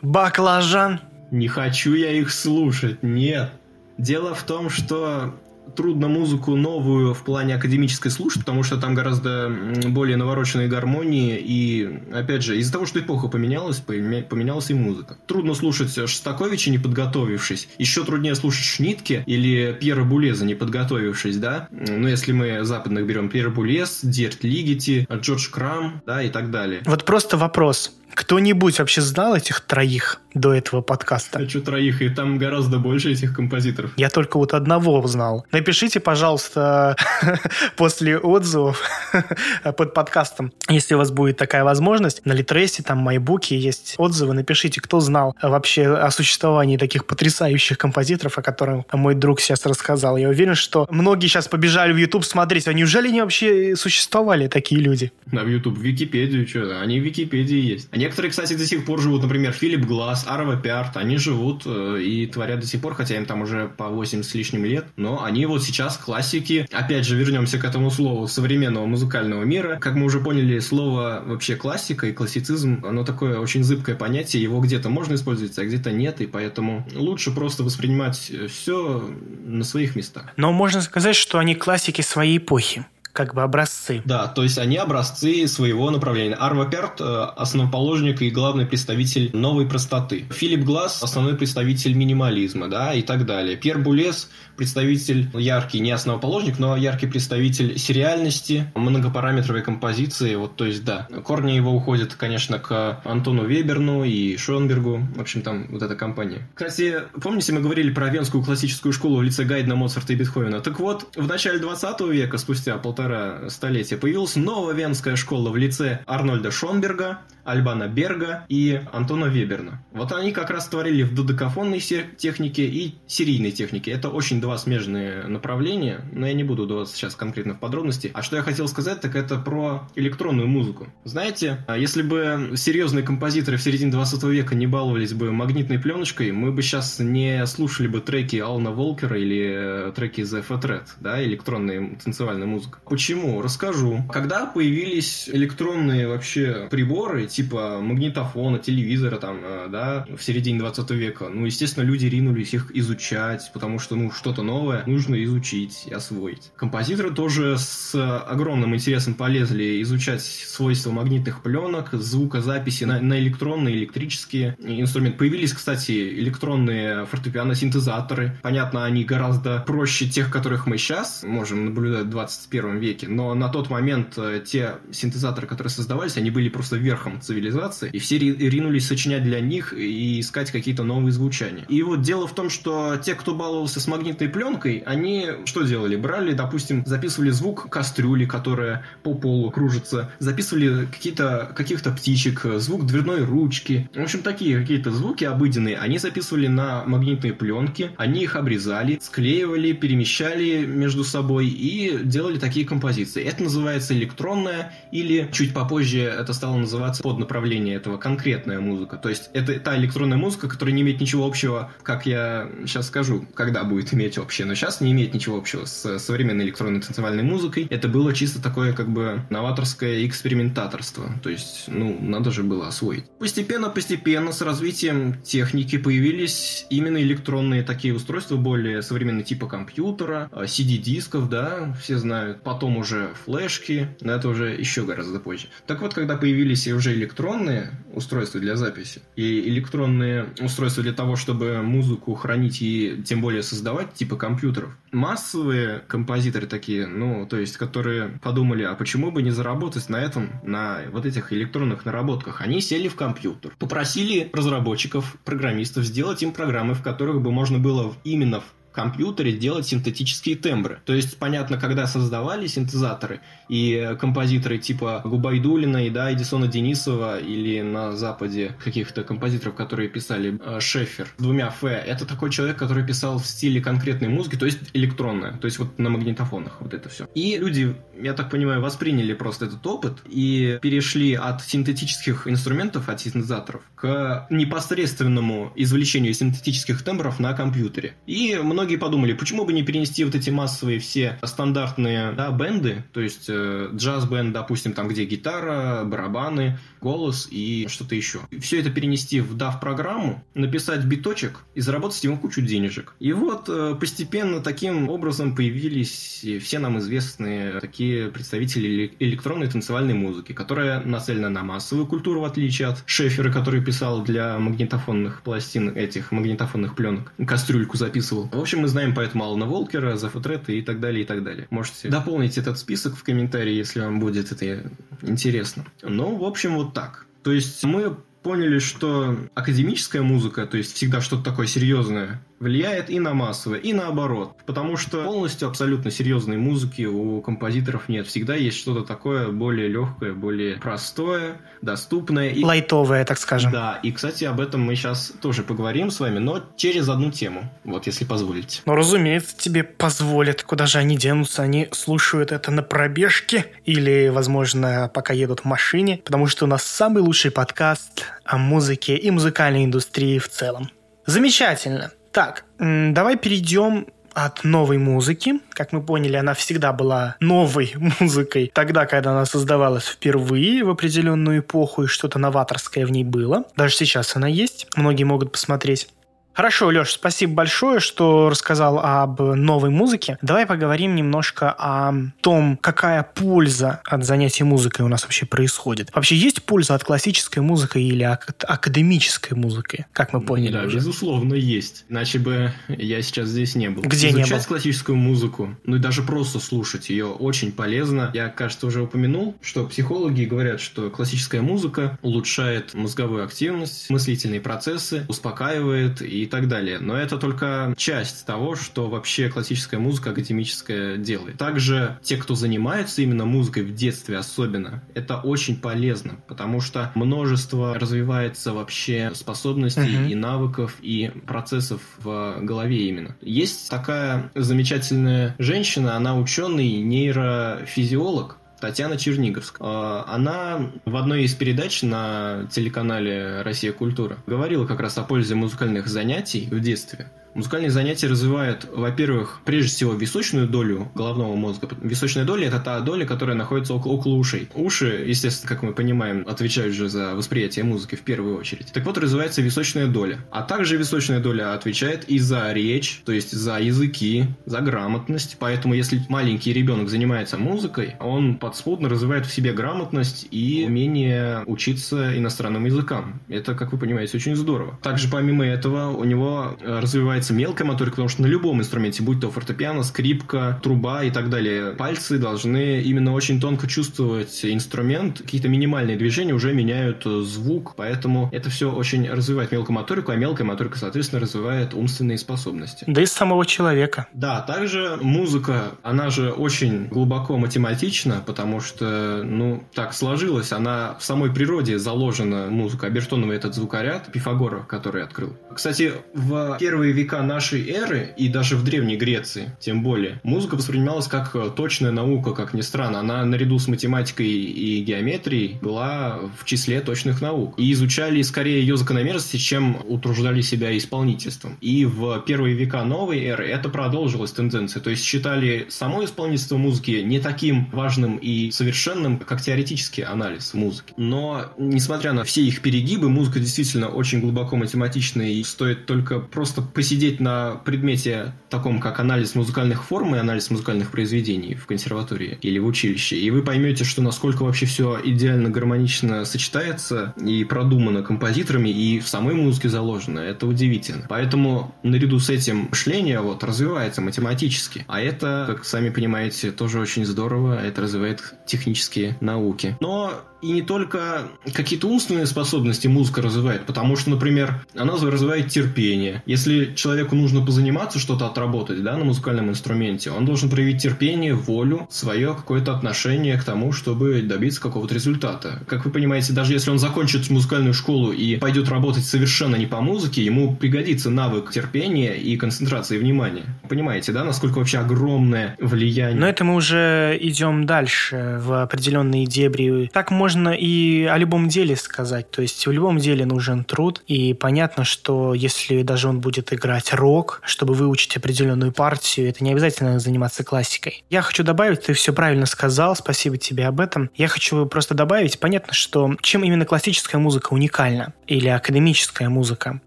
[SPEAKER 2] Баклажан.
[SPEAKER 1] Не хочу я их слушать, нет. Дело в том, что трудно музыку новую в плане академической слушать, потому что там гораздо более навороченные гармонии, и, опять же, из-за того, что эпоха поменялась, поменялась и музыка. Трудно слушать Шостаковича, не подготовившись, еще труднее слушать Шнитке или Пьера Булеза, не подготовившись, да, ну, если мы западных берем, Пьер Булез, Дирт Лигити, Джордж Крам, да, и так далее.
[SPEAKER 2] Вот просто вопрос. Кто-нибудь вообще знал этих троих до этого подкаста?
[SPEAKER 1] Хочу троих, и там гораздо больше этих композиторов.
[SPEAKER 2] Я только вот одного знал. Напишите, пожалуйста, после отзывов под подкастом, если у вас будет такая возможность. На Литресе, там, Майбуке есть отзывы. Напишите, кто знал вообще о существовании таких потрясающих композиторов, о которых мой друг сейчас рассказал. Я уверен, что многие сейчас побежали в YouTube смотреть, а неужели они вообще существовали, такие люди?
[SPEAKER 1] На YouTube, в Википедию, что Они в Википедии есть. Некоторые, кстати, до сих пор живут, например, Филипп Глаз, Арва Пиарт, они живут э, и творят до сих пор, хотя им там уже по 80 с лишним лет, но они вот сейчас классики. Опять же, вернемся к этому слову современного музыкального мира. Как мы уже поняли, слово вообще классика и классицизм, оно такое очень зыбкое понятие, его где-то можно использовать, а где-то нет, и поэтому лучше просто воспринимать все на своих местах.
[SPEAKER 2] Но можно сказать, что они классики своей эпохи как бы образцы.
[SPEAKER 1] Да, то есть они образцы своего направления. Арва Перт э, – основоположник и главный представитель новой простоты. Филипп Глаз – основной представитель минимализма, да, и так далее. Пьер Булес – представитель яркий, не основоположник, но яркий представитель сериальности, многопараметровой композиции, вот, то есть, да. Корни его уходят, конечно, к Антону Веберну и Шонбергу, в общем, там вот эта компания. Кстати, помните, мы говорили про венскую классическую школу в лице Гайдна, Моцарта и Бетховена? Так вот, в начале 20 века, спустя полтора полтора столетия появилась новая венская школа в лице Арнольда Шонберга, Альбана Берга и Антона Веберна. Вот они как раз творили в додекафонной технике и серийной технике. Это очень два смежные направления, но я не буду даваться сейчас конкретно в подробности. А что я хотел сказать, так это про электронную музыку. Знаете, а если бы серьезные композиторы в середине 20 века не баловались бы магнитной пленочкой, мы бы сейчас не слушали бы треки Алана Волкера или э, треки The Fat Red, да, электронная танцевальная музыка. Почему? Расскажу. Когда появились электронные вообще приборы, типа магнитофона, телевизора там, э, да, в середине 20 века, ну, естественно, люди ринулись их изучать, потому что, ну, что-то новое нужно изучить и освоить. Композиторы тоже с огромным интересом полезли изучать свойства магнитных пленок, звукозаписи на, на электронные, электрические инструменты. Появились, кстати, электронные фортепиано-синтезаторы. Понятно, они гораздо проще тех, которых мы сейчас можем наблюдать в 21 веке, но на тот момент э, те синтезаторы, которые создавались, они были просто верхом цивилизации, и все ринулись сочинять для них и искать какие-то новые звучания. И вот дело в том, что те, кто баловался с магнитной пленкой, они что делали? Брали, допустим, записывали звук кастрюли, которая по полу кружится, записывали какие-то каких-то птичек, звук дверной ручки. В общем, такие какие-то звуки обыденные, они записывали на магнитные пленки, они их обрезали, склеивали, перемещали между собой и делали такие композиции. Это называется электронная или чуть попозже это стало называться под направление этого конкретная музыка. То есть это та электронная музыка, которая не имеет ничего общего, как я сейчас скажу, когда будет иметь общее, но сейчас не имеет ничего общего с современной электронной танцевальной музыкой. Это было чисто такое как бы новаторское экспериментаторство. То есть, ну, надо же было освоить. Постепенно-постепенно с развитием техники появились именно электронные такие устройства, более современные типа компьютера, CD-дисков, да, все знают. Потом уже флешки, но это уже еще гораздо позже. Так вот, когда появились уже электронные устройства для записи и электронные устройства для того, чтобы музыку хранить и тем более создавать, типа компьютеров, массовые композиторы такие, ну, то есть, которые подумали, а почему бы не заработать на этом, на вот этих электронных наработках, они сели в компьютер, попросили разработчиков, программистов сделать им программы, в которых бы можно было именно в компьютере делать синтетические тембры. То есть, понятно, когда создавали синтезаторы и композиторы типа Губайдулина и да, Эдисона Денисова или на Западе каких-то композиторов, которые писали э, Шефер с двумя Ф, это такой человек, который писал в стиле конкретной музыки, то есть электронная, то есть вот на магнитофонах вот это все. И люди, я так понимаю, восприняли просто этот опыт и перешли от синтетических инструментов, от синтезаторов, к непосредственному извлечению синтетических тембров на компьютере. И много многие подумали, почему бы не перенести вот эти массовые все стандартные да, бенды, то есть э, джаз-бенд, допустим, там, где гитара, барабаны, голос и что-то еще. Все это перенести в DAV-программу, написать биточек и заработать ему кучу денежек. И вот э, постепенно таким образом появились все нам известные такие представители электронной танцевальной музыки, которая нацелена на массовую культуру, в отличие от Шефера, который писал для магнитофонных пластин этих магнитофонных пленок, кастрюльку записывал. В общем, общем, мы знаем поэтому Алана Волкера, Зафутрета и так далее, и так далее. Можете дополнить этот список в комментарии, если вам будет это интересно. Ну, в общем, вот так. То есть мы поняли, что академическая музыка, то есть всегда что-то такое серьезное, влияет и на массовое, и наоборот. Потому что полностью абсолютно серьезной музыки у композиторов нет. Всегда есть что-то такое более легкое, более простое, доступное.
[SPEAKER 2] И... Лайтовое, так скажем.
[SPEAKER 1] Да, и, кстати, об этом мы сейчас тоже поговорим с вами, но через одну тему, вот если позволите.
[SPEAKER 2] Ну, разумеется, тебе позволят. Куда же они денутся? Они слушают это на пробежке или, возможно, пока едут в машине, потому что у нас самый лучший подкаст о музыке и музыкальной индустрии в целом. Замечательно. Так, давай перейдем от новой музыки. Как мы поняли, она всегда была новой музыкой тогда, когда она создавалась впервые в определенную эпоху, и что-то новаторское в ней было. Даже сейчас она есть. Многие могут посмотреть. Хорошо, Леш, спасибо большое, что рассказал об новой музыке. Давай поговорим немножко о том, какая польза от занятий музыкой у нас вообще происходит. Вообще есть польза от классической музыки или от академической музыки, как мы поняли
[SPEAKER 1] да,
[SPEAKER 2] уже?
[SPEAKER 1] безусловно, есть. Иначе бы я сейчас здесь не был.
[SPEAKER 2] Где
[SPEAKER 1] Изучать
[SPEAKER 2] не был?
[SPEAKER 1] классическую музыку, ну и даже просто слушать ее очень полезно. Я, кажется, уже упомянул, что психологи говорят, что классическая музыка улучшает мозговую активность, мыслительные процессы, успокаивает и и так далее. Но это только часть того, что вообще классическая музыка академическая делает. Также те, кто занимается именно музыкой в детстве особенно, это очень полезно, потому что множество развивается вообще способностей uh-huh. и навыков и процессов в голове именно. Есть такая замечательная женщина, она ученый нейрофизиолог, Татьяна Черниговская. Она в одной из передач на телеканале «Россия. Культура» говорила как раз о пользе музыкальных занятий в детстве. Музыкальные занятия развивают, во-первых, прежде всего височную долю головного мозга. Височная доля – это та доля, которая находится около, около ушей. Уши, естественно, как мы понимаем, отвечают же за восприятие музыки в первую очередь. Так вот, развивается височная доля. А также височная доля отвечает и за речь, то есть за языки, за грамотность. Поэтому, если маленький ребенок занимается музыкой, он подспудно развивает в себе грамотность и умение учиться иностранным языкам. Это, как вы понимаете, очень здорово. Также, помимо этого, у него развивается развивается мелкая моторика, потому что на любом инструменте, будь то фортепиано, скрипка, труба и так далее, пальцы должны именно очень тонко чувствовать инструмент, какие-то минимальные движения уже меняют э, звук, поэтому это все очень развивает мелкую моторику, а мелкая моторика, соответственно, развивает умственные способности.
[SPEAKER 2] Да и самого человека.
[SPEAKER 1] Да, также музыка, она же очень глубоко математична, потому что, ну, так сложилось, она в самой природе заложена, музыка. Абертоновый этот звукоряд, Пифагора, который открыл. Кстати, в первые века нашей эры и даже в Древней Греции, тем более, музыка воспринималась как точная наука, как ни странно. Она наряду с математикой и геометрией была в числе точных наук. И изучали скорее ее закономерности, чем утруждали себя исполнительством. И в первые века новой эры это продолжилась тенденция. То есть считали само исполнительство музыки не таким важным и совершенным, как теоретический анализ музыки. Но, несмотря на все их перегибы, музыка действительно очень глубоко математичная, и стоит только просто посидеть на предмете таком, как анализ музыкальных форм и анализ музыкальных произведений в консерватории или в училище, и вы поймете, что насколько вообще все идеально гармонично сочетается и продумано композиторами, и в самой музыке заложено. Это удивительно. Поэтому наряду с этим мышление вот развивается математически. А это, как сами понимаете, тоже очень здорово. Это развивает технические науки. Но и не только какие-то умственные способности музыка развивает, потому что, например, она развивает терпение. Если человеку нужно позаниматься, что-то отработать да, на музыкальном инструменте, он должен проявить терпение, волю, свое какое-то отношение к тому, чтобы добиться какого-то результата. Как вы понимаете, даже если он закончит музыкальную школу и пойдет работать совершенно не по музыке, ему пригодится навык терпения и концентрации внимания. Понимаете, да, насколько вообще огромное влияние.
[SPEAKER 2] Но это мы уже идем дальше в определенные дебри. Так можно можно и о любом деле сказать. То есть в любом деле нужен труд. И понятно, что если даже он будет играть рок, чтобы выучить определенную партию, это не обязательно заниматься классикой. Я хочу добавить, ты все правильно сказал, спасибо тебе об этом. Я хочу просто добавить, понятно, что чем именно классическая музыка уникальна, или академическая музыка,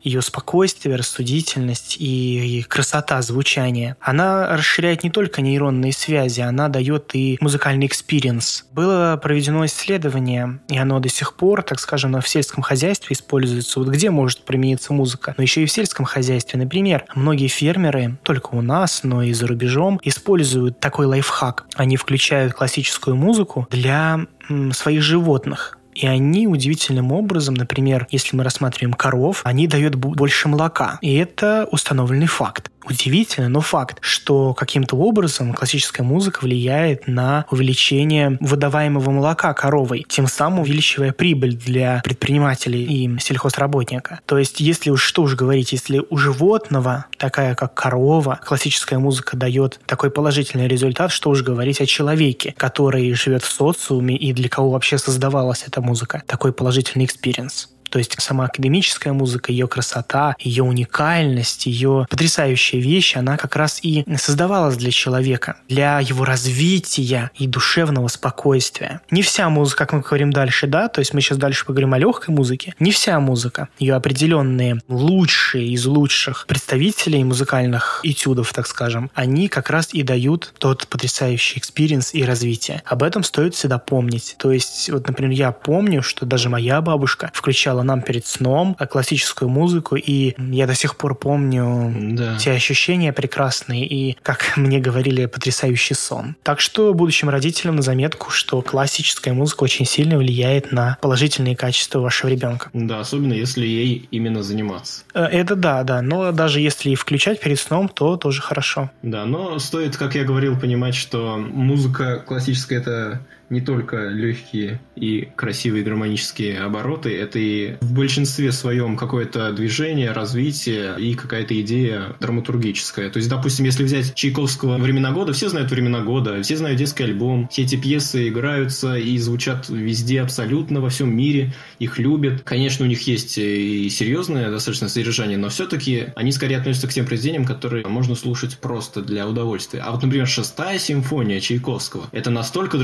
[SPEAKER 2] ее спокойствие, рассудительность и красота звучания, она расширяет не только нейронные связи, она дает и музыкальный experience. Было проведено исследование оборудование, и оно до сих пор, так скажем, в сельском хозяйстве используется. Вот где может примениться музыка? Но еще и в сельском хозяйстве. Например, многие фермеры, только у нас, но и за рубежом, используют такой лайфхак. Они включают классическую музыку для своих животных. И они удивительным образом, например, если мы рассматриваем коров, они дают больше молока. И это установленный факт удивительно, но факт, что каким-то образом классическая музыка влияет на увеличение выдаваемого молока коровой, тем самым увеличивая прибыль для предпринимателей и сельхозработника. То есть, если уж что уж говорить, если у животного, такая как корова, классическая музыка дает такой положительный результат, что уж говорить о человеке, который живет в социуме и для кого вообще создавалась эта музыка. Такой положительный experience. То есть сама академическая музыка, ее красота, ее уникальность, ее потрясающая вещь, она как раз и создавалась для человека, для его развития и душевного спокойствия. Не вся музыка, как мы говорим дальше, да, то есть мы сейчас дальше поговорим о легкой музыке, не вся музыка, ее определенные лучшие из лучших представителей музыкальных этюдов, так скажем, они как раз и дают тот потрясающий experience и развитие. Об этом стоит всегда помнить. То есть, вот, например, я помню, что даже моя бабушка включала нам перед сном классическую музыку, и я до сих пор помню да. те ощущения прекрасные и, как мне говорили, потрясающий сон. Так что будущим родителям на заметку, что классическая музыка очень сильно влияет на положительные качества вашего ребенка.
[SPEAKER 1] Да, особенно если ей именно заниматься.
[SPEAKER 2] Э, это да, да, но даже если и включать перед сном, то тоже хорошо.
[SPEAKER 1] Да, но стоит, как я говорил, понимать, что музыка классическая это не только легкие и красивые гармонические обороты, это и в большинстве своем какое-то движение, развитие и какая-то идея драматургическая. То есть, допустим, если взять Чайковского «Времена года», все знают «Времена года», все знают детский альбом, все эти пьесы играются и звучат везде абсолютно, во всем мире, их любят. Конечно, у них есть и серьезное достаточно содержание, но все-таки они скорее относятся к тем произведениям, которые можно слушать просто для удовольствия. А вот, например, шестая симфония Чайковского – это настолько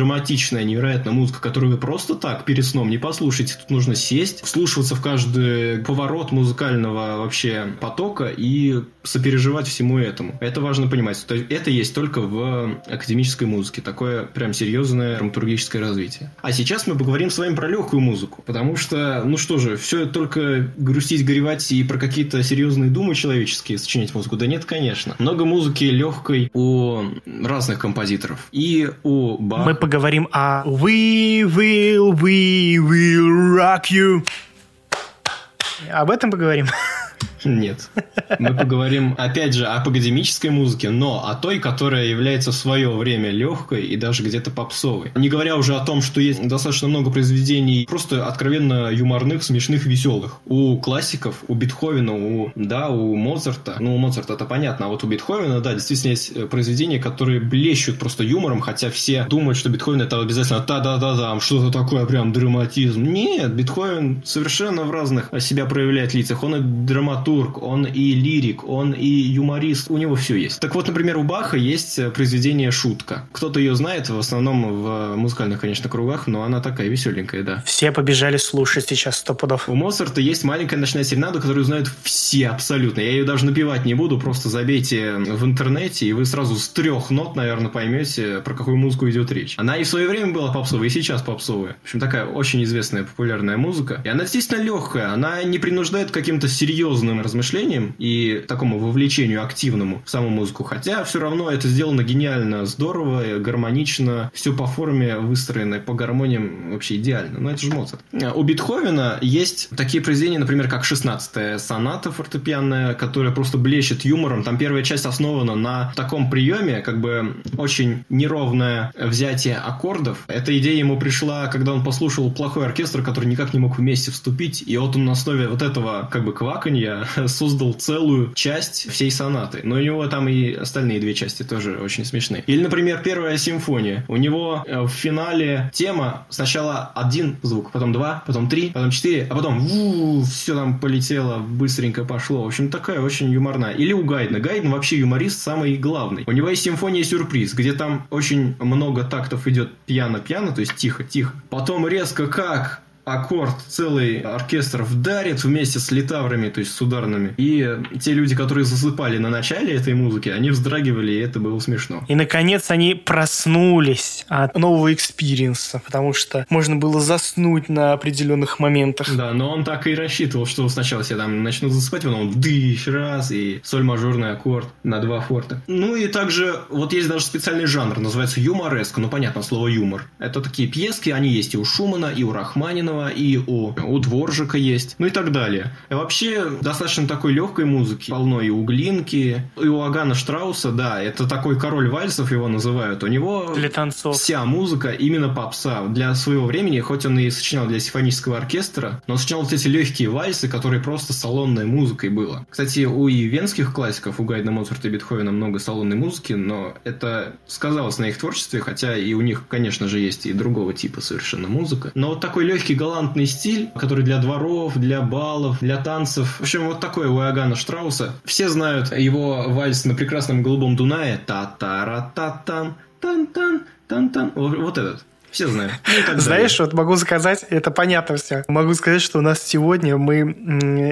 [SPEAKER 1] драматичная, невероятная музыка, которую вы просто так перед сном не послушаете. Тут нужно сесть, вслушиваться в каждый поворот музыкального вообще потока и сопереживать всему этому. Это важно понимать. То есть это есть только в академической музыке. Такое прям серьезное драматургическое развитие. А сейчас мы поговорим с вами про легкую музыку. Потому что, ну что же, все только грустить, горевать и про какие-то серьезные думы человеческие сочинять музыку. Да нет, конечно. Много музыки легкой у разных композиторов. И у Баха.
[SPEAKER 2] Мы поговорим о We will, we will rock you. Об этом поговорим.
[SPEAKER 1] Нет. Мы поговорим, опять же, об академической музыке, но о той, которая является в свое время легкой и даже где-то попсовой. Не говоря уже о том, что есть достаточно много произведений просто откровенно юморных, смешных, веселых. У классиков, у Бетховена, у, да, у Моцарта, ну, у Моцарта это понятно, а вот у Бетховена, да, действительно есть э, произведения, которые блещут просто юмором, хотя все думают, что Бетховен это обязательно та-да-да-да, что-то такое прям драматизм. Нет, Бетховен совершенно в разных себя проявляет лицах. Он и драматург, драматург, он и лирик, он и юморист, у него все есть. Так вот, например, у Баха есть э, произведение «Шутка». Кто-то ее знает, в основном в музыкальных, конечно, кругах, но она такая веселенькая, да.
[SPEAKER 2] Все побежали слушать сейчас сто пудов.
[SPEAKER 1] У Моцарта есть маленькая ночная серенада, которую знают все абсолютно. Я ее даже напевать не буду, просто забейте в интернете, и вы сразу с трех нот, наверное, поймете, про какую музыку идет речь. Она и в свое время была попсовая, и сейчас попсовая. В общем, такая очень известная, популярная музыка. И она действительно легкая, она не принуждает к каким-то серьезным размышлениям и такому вовлечению активному в саму музыку. Хотя все равно это сделано гениально, здорово, гармонично, все по форме выстроено, по гармониям вообще идеально. Но это же Моцарт. У Бетховена есть такие произведения, например, как 16-я соната фортепианная, которая просто блещет юмором. Там первая часть основана на таком приеме, как бы очень неровное взятие аккордов. Эта идея ему пришла, когда он послушал плохой оркестр, который никак не мог вместе вступить, и вот он на основе вот этого как бы кваканья создал целую часть всей сонаты. Но у него там и остальные две части тоже очень смешные. Или, например, первая симфония. У него э, в финале тема сначала один звук, потом два, потом три, потом четыре, а потом все там полетело, быстренько пошло. В общем, такая очень юморная. Или у Гайдна. Гайден вообще юморист самый главный. У него есть симфония сюрприз, где там очень много тактов идет пьяно-пьяно, то есть тихо-тихо. Потом резко как аккорд целый оркестр вдарит вместе с литаврами, то есть с ударными. И те люди, которые засыпали на начале этой музыки, они вздрагивали, и это было смешно.
[SPEAKER 2] И, наконец, они проснулись от нового experience а, потому что можно было заснуть на определенных моментах.
[SPEAKER 1] Да, но он так и рассчитывал, что сначала все там начнут засыпать, потом дыщ раз, и соль мажорный аккорд на два форта. Ну и также, вот есть даже специальный жанр, называется юмореск, ну понятно, слово юмор. Это такие пьески, они есть и у Шумана, и у Рахманинова, и у, у Дворжика есть, ну и так далее. И вообще достаточно такой легкой музыки, полно и у Глинки, и у Агана Штрауса, да, это такой король вальсов его называют. У него
[SPEAKER 2] для танцов.
[SPEAKER 1] вся музыка именно попса. Для своего времени, хоть он и сочинял для симфонического оркестра, но сочинял вот эти легкие вальсы, которые просто салонной музыкой было. Кстати, у и венских классиков, у Гайдна Моцарта и Бетховена много салонной музыки, но это сказалось на их творчестве, хотя и у них, конечно же, есть и другого типа совершенно музыка. Но вот такой легкий галантный стиль, который для дворов, для балов, для танцев. В общем, вот такой у Иоганна Штрауса. Все знают его вальс на прекрасном голубом Дунае. Та-та-ра-та-тан, тан-тан, тан-тан. Вот этот. Все знают.
[SPEAKER 2] Ну, Знаешь, вот могу сказать, это понятно все. Могу сказать, что у нас сегодня мы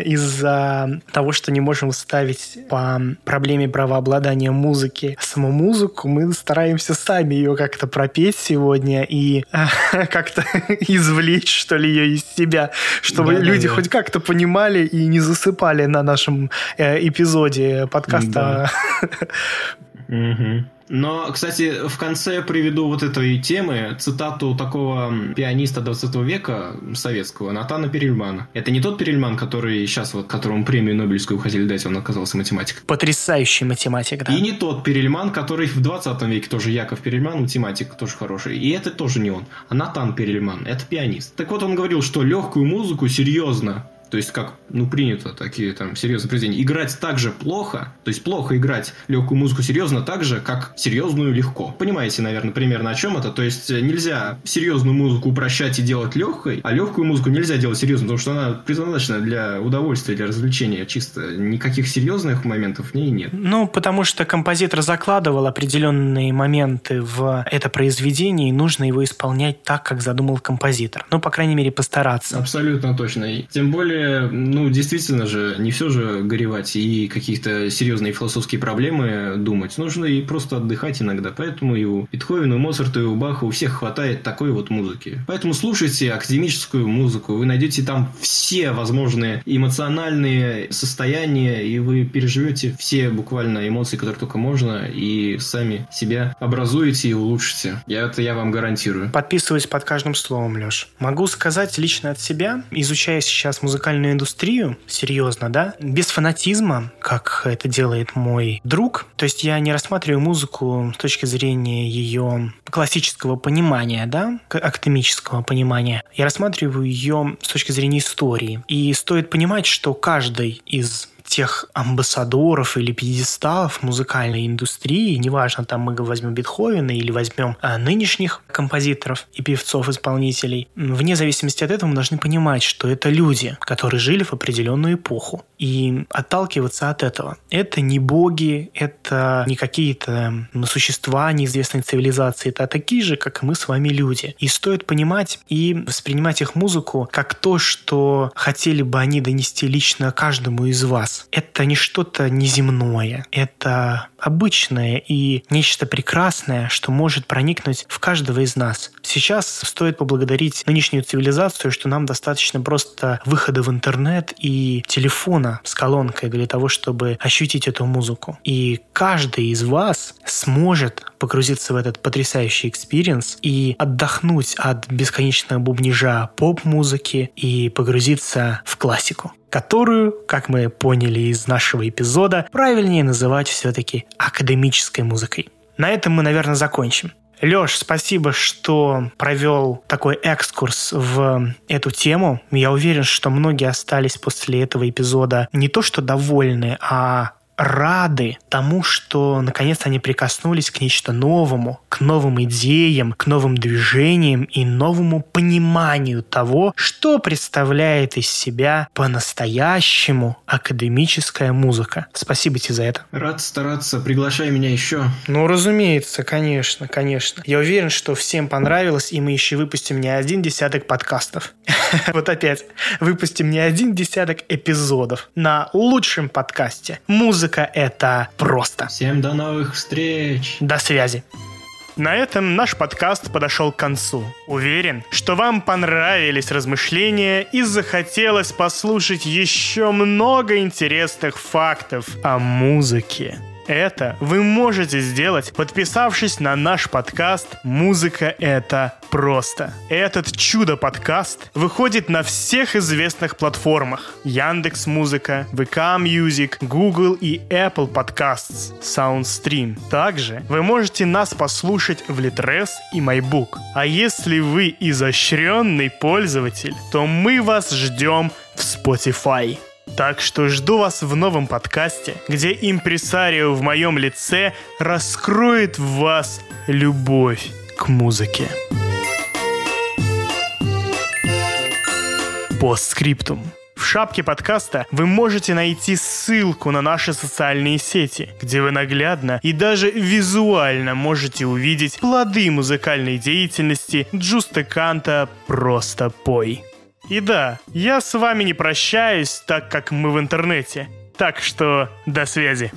[SPEAKER 2] из-за того, что не можем ставить по проблеме правообладания музыки саму музыку, мы стараемся сами ее как-то пропеть сегодня и как-то извлечь, что ли, ее из себя, чтобы да, люди да, хоть как-то понимали и не засыпали на нашем э, эпизоде подкаста.
[SPEAKER 1] Да. Угу. Но, кстати, в конце приведу вот этой темы цитату такого пианиста 20 века советского, Натана Перельмана. Это не тот Перельман, который сейчас вот, которому премию Нобелевскую хотели дать, он оказался математиком.
[SPEAKER 2] Потрясающий математик, да.
[SPEAKER 1] И не тот Перельман, который в 20 веке тоже Яков Перельман, математик тоже хороший. И это тоже не он, а Натан Перельман, это пианист. Так вот, он говорил, что легкую музыку серьезно то есть как, ну, принято такие там серьезные произведения, играть так же плохо, то есть плохо играть легкую музыку серьезно так же, как серьезную легко. Понимаете, наверное, примерно о чем это? То есть нельзя серьезную музыку упрощать и делать легкой, а легкую музыку нельзя делать серьезной, потому что она предназначена для удовольствия, для развлечения чисто. Никаких серьезных моментов в ней нет.
[SPEAKER 2] Ну, потому что композитор закладывал определенные моменты в это произведение, и нужно его исполнять так, как задумал композитор. Ну, по крайней мере, постараться.
[SPEAKER 1] Абсолютно точно. И тем более, ну, действительно же, не все же горевать и каких-то серьезные философские проблемы думать. Нужно и просто отдыхать иногда. Поэтому и у Бетховена, у Моцарта, и у Баха у всех хватает такой вот музыки. Поэтому слушайте академическую музыку. Вы найдете там все возможные эмоциональные состояния, и вы переживете все буквально эмоции, которые только можно, и сами себя образуете и улучшите. Я это я вам гарантирую.
[SPEAKER 2] Подписываюсь под каждым словом, Леш. Могу сказать лично от себя, изучая сейчас музыкальную индустрию, серьезно, да, без фанатизма, как это делает мой друг. То есть я не рассматриваю музыку с точки зрения ее классического понимания, да, академического понимания. Я рассматриваю ее с точки зрения истории. И стоит понимать, что каждый из тех амбассадоров или пьедесталов музыкальной индустрии, неважно, там мы возьмем Бетховена или возьмем а, нынешних композиторов и певцов-исполнителей, вне зависимости от этого мы должны понимать, что это люди, которые жили в определенную эпоху, и отталкиваться от этого. Это не боги, это не какие-то существа неизвестной цивилизации, это такие же, как и мы с вами люди. И стоит понимать и воспринимать их музыку как то, что хотели бы они донести лично каждому из вас это не что-то неземное, это обычное и нечто прекрасное, что может проникнуть в каждого из нас. Сейчас стоит поблагодарить нынешнюю цивилизацию, что нам достаточно просто выхода в интернет и телефона с колонкой для того, чтобы ощутить эту музыку. И каждый из вас сможет погрузиться в этот потрясающий experience и отдохнуть от бесконечного бубнижа поп-музыки и погрузиться в классику которую, как мы поняли из нашего эпизода, правильнее называть все-таки академической музыкой. На этом мы, наверное, закончим. Леш, спасибо, что провел такой экскурс в эту тему. Я уверен, что многие остались после этого эпизода не то что довольны, а рады тому, что наконец они прикоснулись к нечто новому, к новым идеям, к новым движениям и новому пониманию того, что представляет из себя по-настоящему академическая музыка. Спасибо тебе за это.
[SPEAKER 1] Рад стараться. Приглашай меня еще.
[SPEAKER 2] Ну, разумеется, конечно, конечно. Я уверен, что всем понравилось, и мы еще выпустим не один десяток подкастов. Вот опять, выпустим не один десяток эпизодов на лучшем подкасте. Музыка это просто.
[SPEAKER 1] Всем до новых встреч.
[SPEAKER 2] До связи. На этом наш подкаст подошел к концу. Уверен, что вам понравились размышления и захотелось послушать еще много интересных фактов о музыке. Это вы можете сделать, подписавшись на наш подкаст «Музыка — это просто». Этот чудо-подкаст выходит на всех известных платформах. Яндекс Музыка, ВК Music, Google и Apple Podcasts, SoundStream. Также вы можете нас послушать в Litres и MyBook. А если вы изощренный пользователь, то мы вас ждем в Spotify. Так что жду вас в новом подкасте, где импресарио в моем лице раскроет в вас любовь к музыке. Постскриптум. В шапке подкаста вы можете найти ссылку на наши социальные сети, где вы наглядно и даже визуально можете увидеть плоды музыкальной деятельности Джуста Канта «Просто пой». И да, я с вами не прощаюсь, так как мы в интернете. Так что до связи.